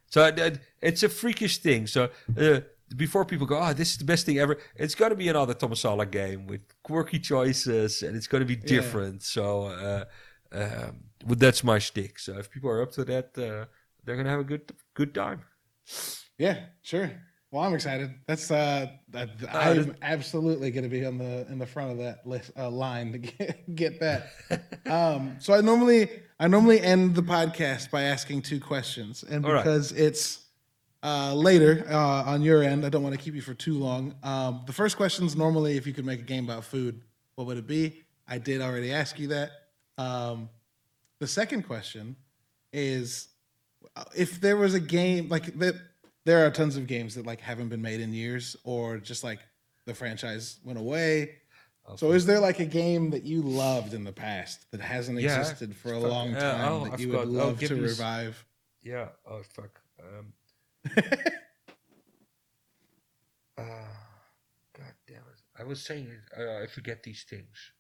So it's a freakish thing. So uh, before people go, oh, this is the best thing ever, it's going to be another Tomas Sala game with quirky choices, and it's going to be different. So uh, um, well, that's my shtick. So if people are up to that, uh, they're going to have a good good time. Yeah, sure. Well, I'm excited. That's uh, that, Uh, I'm absolutely going to be on the in the front of that list uh, line to get get that. um, so I normally I normally end the podcast by asking two questions, and All right. because it's uh, later uh, on your end, I don't want to keep you for too long. Um, the first question is normally if you could make a game about food, what would it be? I did already ask you that. Um, the second question is uh, if there was a game like that there are tons of games that like haven't been made in years or just like the franchise went away so is there like a game that you loved in the past that hasn't Yeah, existed for a fuck, long yeah, time oh, that I you would Oh, love give to me s- revive Yeah. Oh fuck. Um, uh, God damn it! I was saying. Uh, I forget these things.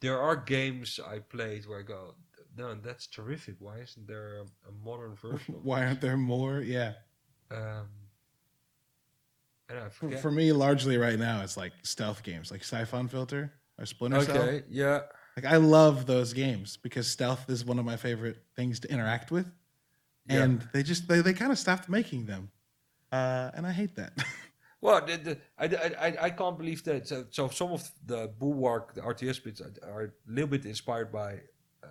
There are games I played where I go, no, that's terrific. Why isn't there a, a modern version? Of why aren't there more yeah this? Um, I for, forget. for me largely right now it's like stealth games like Siphon Filter or Splinter Cell okay. Yeah. like I love those games because stealth is one of my favorite things to interact with Yeah. and they just they, they kind of stopped making them uh, and I hate that Well, the, the, I, I, I- I can't believe that. So, so some of the Bulwark, the RTS bits, are, are a little bit inspired by uh,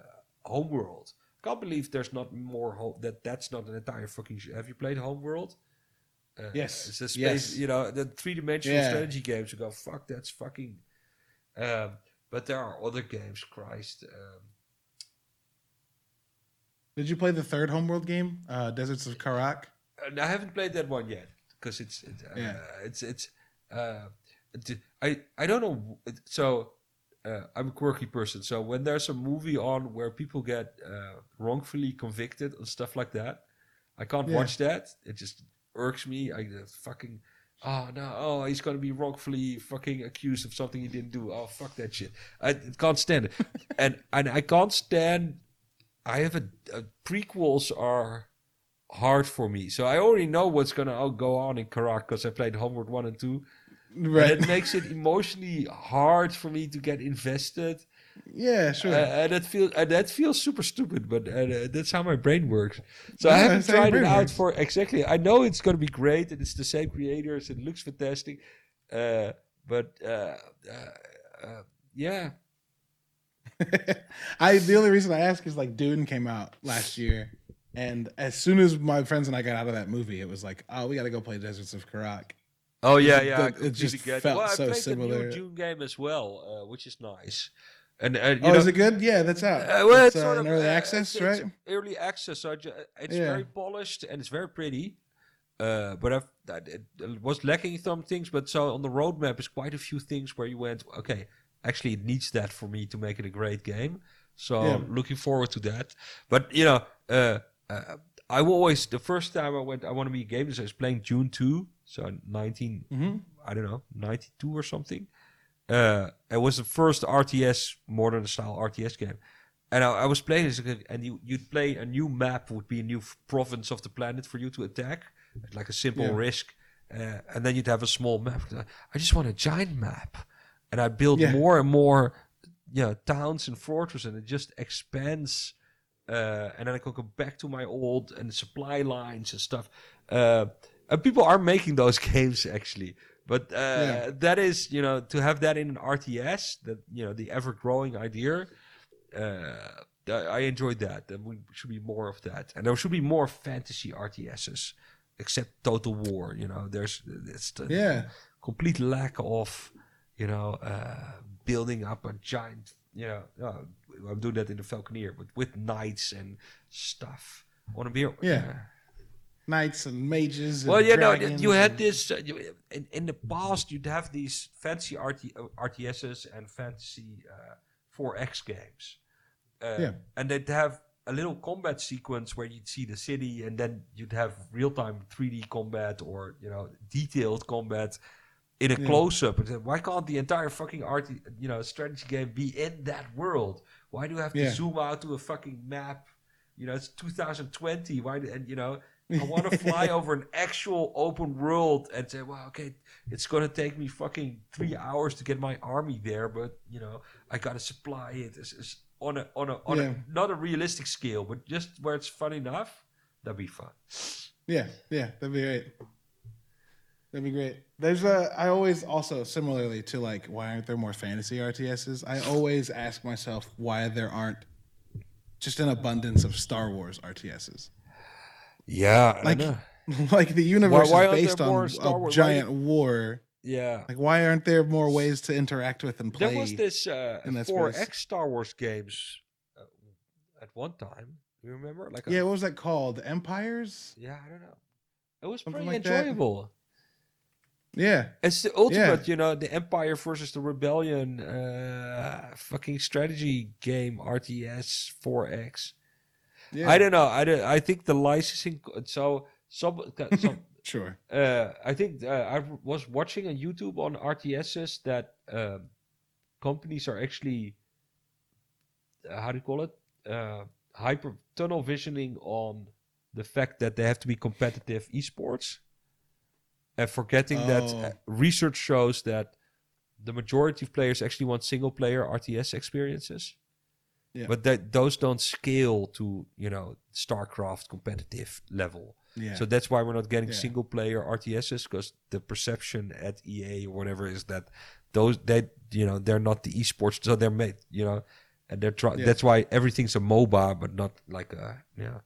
Homeworld. Can't believe there's not more ho- that. That's not an entire fucking. Sh- Have you played Homeworld? Uh, Yes, it's a space. yes. You know, the three dimensional Yeah. strategy games. You go, fuck, that's fucking. Um, but there are other games. Christ. Um, Did you play the third Homeworld game, uh, Deserts of Kharak? I haven't played that one yet because it's it's uh, Yeah. it's it's uh, I I don't know. So uh, I'm a quirky person. So when there's a movie on where people get uh, wrongfully convicted and stuff like that, I can't Yeah. watch that. It just irks me. I fucking. Oh no! Oh, he's gonna be wrongfully fucking accused of something he didn't do. Oh fuck that shit! I can't stand it, and and I can't stand. I have a, a prequels are hard for me. So I already know what's gonna oh, go on in Kharak because I played Homeworld one and two. Right. And it makes it emotionally hard for me to get invested. Yeah, sure. Uh, and that feels uh, that feels super stupid, but uh, that's how my brain works. So I haven't that's how your tried it out works. for exactly. I know it's going to be great, and it's the same creators. It looks fantastic, uh, but uh, uh, uh, yeah, I the only reason I ask is like Dune came out last year, and as soon as my friends and I got out of that movie, it was like, oh, we got to go play Deserts of Kharak. Oh yeah, It- yeah. I it just get it. felt well, I so played similar. the new Dune game as well, uh, which is nice. And uh, you Oh, know, is it good? Yeah, that's out. Uh, well, it's, uh, sort of early uh, access, it's- right? It's early access, so ju- it's Yeah. very polished and it's very pretty. Uh, but I've, that it, it was lacking some things. But so on the roadmap is quite a few things where you went, okay, actually it needs that for me to make it a great game. So Yeah. looking forward to that. But you know, uh, uh, I always the first time I went, I want to be a game designer. I was playing Dune two, so nineteen hmm I don't know, 92 or something. Uh, it was the first RTS modern style RTS game. And I, I was playing this, and you, you'd play a new map, would be a new f- province of the planet for you to attack, like a simple Yeah. risk. Uh, and then you'd have a small map. I just want a giant map. And I build Yeah. more and more you know, towns and fortresses, and it just expands. Uh, and then I can go back to my old and supply lines and stuff. Uh, and people are making those games actually. But uh, Yeah. that is, you know, to have that in an RTS, that you know, the ever-growing idea. Uh, I enjoyed that. There we should be more of that, and there should be more fantasy RTSs, except Total War. You know, there's it's the Yeah, complete lack of, you know, uh, building up a giant. You know, uh, I'm doing that in the Falconeer, but with knights and stuff. I want to be Yeah. knights and mages. And well, you know, dragons you had this uh, you, in, in the past. You'd have these fancy RT, uh, RTSs and fantasy uh, 4X games, uh, Yeah. and they'd have a little combat sequence where you'd see the city, and then you'd have real time 3D combat or you know detailed combat in a Yeah. close up. Why can't the entire fucking RT, you know, strategy game be in that world? Why do I have to Yeah. zoom out to a fucking map? You know, it's 2020. Why? do- And you know, I want to fly over an actual open world and say, well, okay, it's going to take me fucking three hours to get my army there, but you know, I got to supply it It's- it's on a on a on Yeah. a not a realistic scale, but just where it's fun enough. That'd be fun. Yeah, yeah, that'd be great. That'd be great. There's a. I always also similarly to like why aren't there more fantasy RTSs? I always ask myself why there aren't just an abundance of Star Wars RTSs. Yeah, Like- like the universe why is based on Star a Wars- giant war. Yeah. Like why aren't there more ways to interact with and play? There was this uh, in that 4X space. Star Wars games uh, at one time. You remember? Like, a- yeah, what was that called? Empires? yeah, I don't know. It was Something pretty like that. Yeah, It's the ultimate, you know, the Empire versus the Rebellion uh, fucking strategy game, RTS 4X. yeah. I don't know. I don't, I think the licensing. So some, some Sure. uh, I think uh, I was watching on YouTube on RTSs that um, companies are actually uh, how do you call it uh, hyper tunnel visioning on the fact that they have to be competitive esports and forgetting that Oh. uh, research shows that the majority of players actually want single player RTS experiences. Yeah. But that those don't scale to, you know, StarCraft competitive level. Yeah. So that's why we're not getting Yeah. single player RTSs because the perception at EA or whatever is that those they you know they're not the esports so they're made you know and they're trying Yeah. that's why everything's a MOBA but not like a you know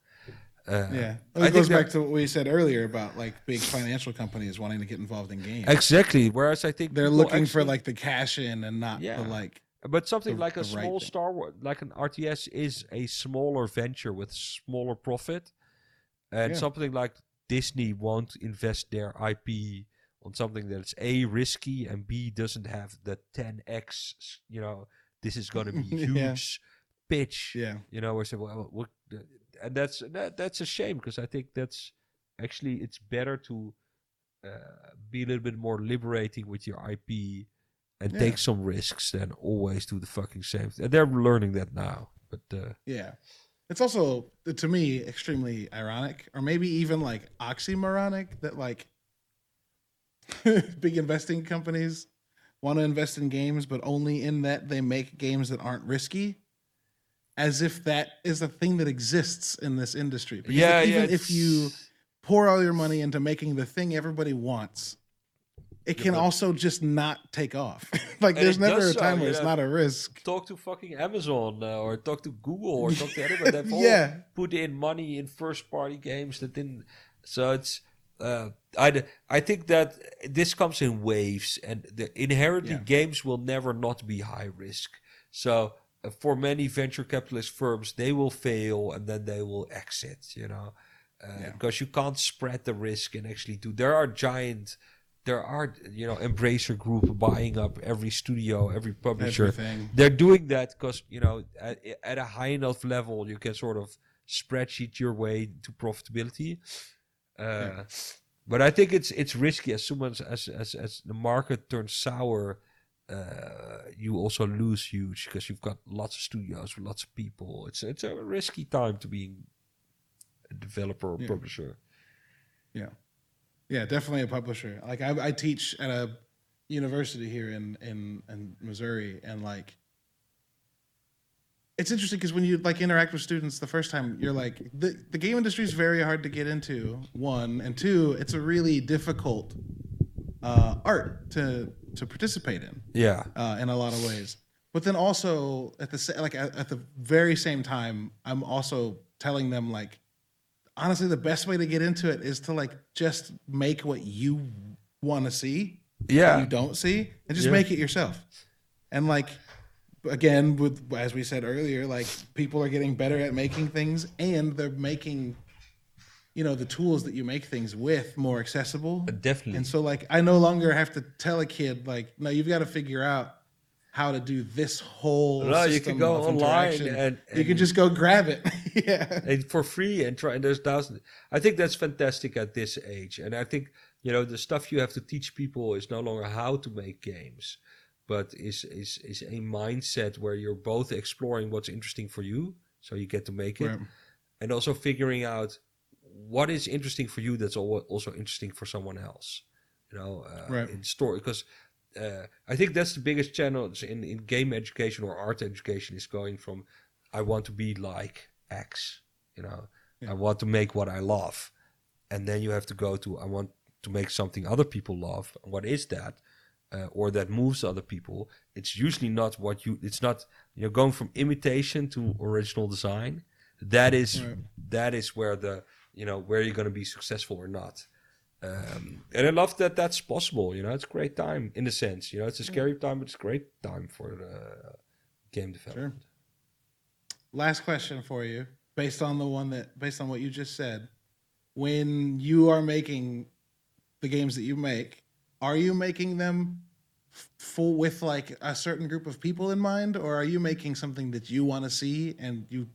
uh, yeah. I It think goes back to what we said earlier about like big financial companies wanting to get involved in games. exactly whereas I think They're looking for like the cash in and not Yeah. the like but something the- like a the right small. Star Wars like an RTS is a smaller venture with smaller profit and Yeah. something like Disney won't invest their IP on something that's a risky and b doesn't have the 10x you know this is going to be Yeah. huge pitch yeah. you know where say well and that's that, that's a shame because i think that's actually it's better to uh, be a little bit more liberating with your ip and Yeah. take some risks than always do the fucking same thing. and they're learning that now but uh, Yeah. It's also to me extremely ironic or maybe even like oxymoronic that like big investing companies want to invest in games, but only in that they make games that aren't risky. As if that is a thing that exists in this industry. Because yeah, even yeah. if you pour all your money into making the thing everybody wants, it can but- also just not take off. like And there's never a so, time where you it's not a risk. talk to fucking Amazon uh, or talk to Google or talk to anybody. They've all Yeah. put in money in first party games that didn't. So it's. Uh, I I think that this comes in waves, and the, inherently Yeah. games will never not be high risk. So for many venture capitalist firms, they will fail and then they will exit. You know, uh, Yeah. because you can't spread the risk and actually do. There are giant. There are you know Embracer Group buying up every studio, every publisher Everything. they're doing that because you know at, at a high enough level you can sort of spreadsheet your way to profitability uh, but i think it's it's risky as soon as as as, as the market turns sour uh, you also lose huge because you've got lots of studios with lots of people it's it's a risky time to be a developer or Yeah. publisher Yeah, Yeah, definitely a publisher. Like I, I teach at a university here in in, in Missouri, and like it's interesting because when you like interact with students the first time, you're like the the game industry is very hard to get into. One and two, it's a really difficult uh, art to to participate in yeah uh, in a lot of ways. But then also at the like at, at the very same time, I'm also telling them like, honestly, the best way to get into it is to like just make what you want to see, yeah you don't see, and just Yeah. make it yourself. And like, again, with as we said earlier, like people are getting better at making things, and they're making, you know, the tools that you make things with more accessible. Uh, definitely And so like I no longer have to tell a kid like, no, you've got to figure out how to do this whole No, you can go online interaction. and, you can just go grab it. yeah. and for free and try and there's thousands i think that's fantastic at this age and i think you know the stuff you have to teach people is no longer how to make games but is is is a mindset where you're both exploring what's interesting for you so you get to make it Right. and also figuring out what is interesting for you that's also interesting for someone else you know uh, Right. in story because uh, I think that's the biggest challenge in, in game education or art education is going from I want to be like X, you know, Yeah. I want to make what I love, and then you have to go to I want to make something other people love. What is that? Uh, or that moves other people. It's usually not what you. It's not you know going from imitation to original design. That is Right. that is where the you know where you're going to be successful or not. Um, and I love that that's possible. You know, it's a great time in a sense. You know, it's a scary time, but it's a great time for uh, game development. Last question for you, based on the one that based on what you just said. When you are making the games that you make, are you making them f- full with like a certain group of people in mind, or are you making something that you want to see and you?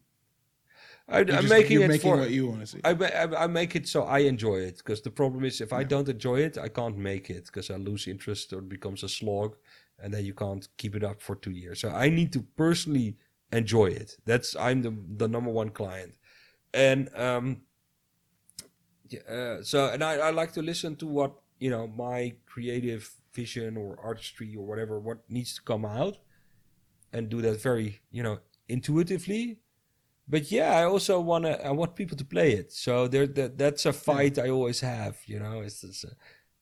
I, I'm making you're it making for. what you want to see. I, I, I make it so I enjoy it because the problem is if I don't enjoy it, I can't make it because I lose interest or it becomes a slog, and then you can't keep it up for two years. So I need to personally enjoy it. That's I'm the the number one client, and um, yeah, uh, so and I, I like to listen to what you know my creative vision or artistry or whatever what needs to come out, and do that very you know intuitively but yeah, I also want to. I want people to play it. So there, that that's a fight I always have. You know, it's, it's a,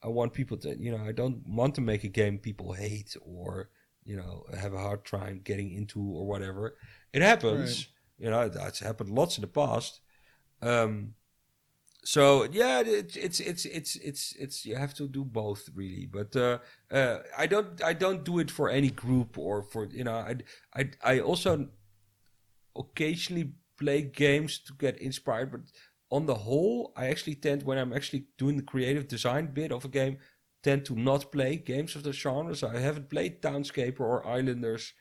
I want people to. You know, I don't want to make a game people hate or you know have a hard time getting into or whatever. It happens. You know, that's happened lots in the past. Um, so yeah, it, it's it's it's it's it's you have to do both really. But uh, uh, I don't I don't do it for any group or for you know I I I also occasionally play games to get inspired, but on the whole, I actually tend when I'm actually doing the creative design bit of a game, tend to not play games of the genre. So I haven't played Townscaper or Islanders.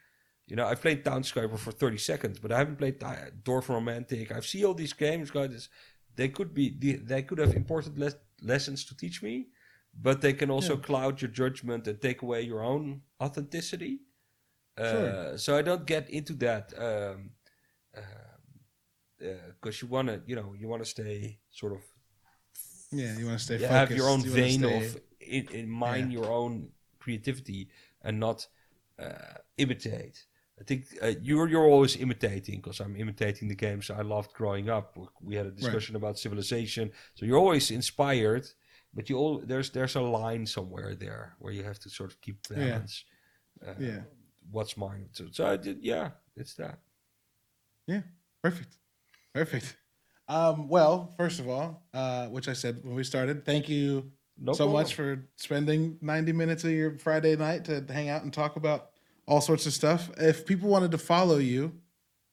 You know, I've played Townscaper for 30 seconds, but I haven't played Dorfromantik. I've seen all these games, guys. They could be, they could have important les- lessons to teach me, but they can also Yeah. cloud your judgment and take away your own authenticity. Sure. Uh, so I don't get into that. Um, because you want to, you know, you want to stay sort of yeah, you want to stay. focused. have your own you vein stay- of in, in mind Yeah. your own creativity and not uh, imitate. I think uh, you're you're always imitating because I'm imitating the games I loved growing up. We had a discussion right. about civilization, so you're always inspired, but you all there's there's a line somewhere there where you have to sort of keep balance. Yeah. Uh, yeah. What's mine? So, so I did. Yeah, it's that. Yeah. Perfect. Perfect. Um, well, first of all, uh, which I said when we started, thank you no so problem. much for spending 90 minutes of your Friday night to hang out and talk about all sorts of stuff. If people wanted to follow you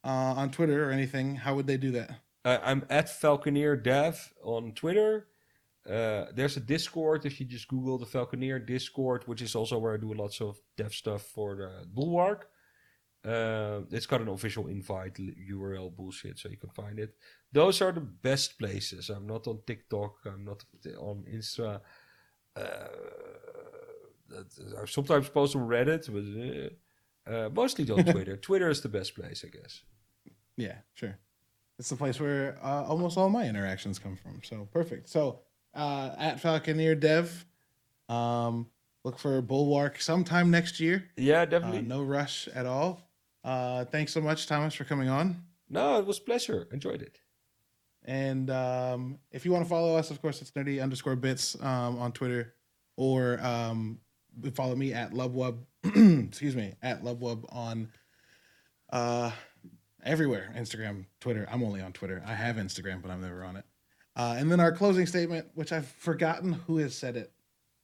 uh, on Twitter or anything, how would they do that? Uh, I'm at Falconeer Dev on Twitter. Uh, there's a Discord if you just Google the Falconeer Discord, which is also where I do lots of dev stuff for the Bulwark. Uh, it's got an official invite URL bullshit, so you can find it. Those are the best places. I'm not on TikTok. I'm not on Insta. Uh, I sometimes post on Reddit, but uh, mostly on Twitter. Twitter is the best place, I guess. Yeah, sure. It's the place where uh, almost all my interactions come from. So perfect. So uh, at Falconeer Dev, um, look for Bulwark sometime next year. Yeah, definitely. Uh, no rush at all. Uh, thanks so much, Thomas, for coming on. No, it was pleasure. Enjoyed it. And um, if you want to follow us, of course, it's nerdy underscore bits um, on Twitter, or um, follow me at Lovewub excuse me, at Lovewub on uh, everywhere Instagram, Twitter. I'm only on Twitter. I have Instagram, but I'm never on it. Uh, and then our closing statement, which I've forgotten who has said it.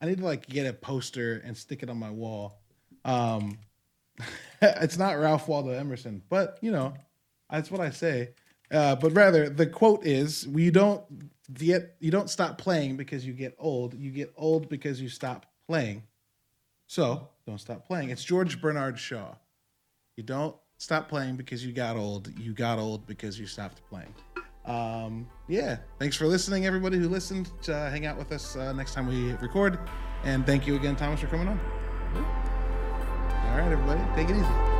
I need to like get a poster and stick it on my wall. Um, it's not Ralph Waldo Emerson, but you know, that's what I say. Uh, but rather, the quote is: "We don't get you don't stop playing because you get old. You get old because you stop playing." So don't stop playing. It's George Bernard Shaw. You don't stop playing because you got old. You got old because you stopped playing. Um, yeah. Thanks for listening, everybody who listened. Uh, hang out with us uh, next time we record. And thank you again, Thomas, for coming on. All right, everybody. Take it easy.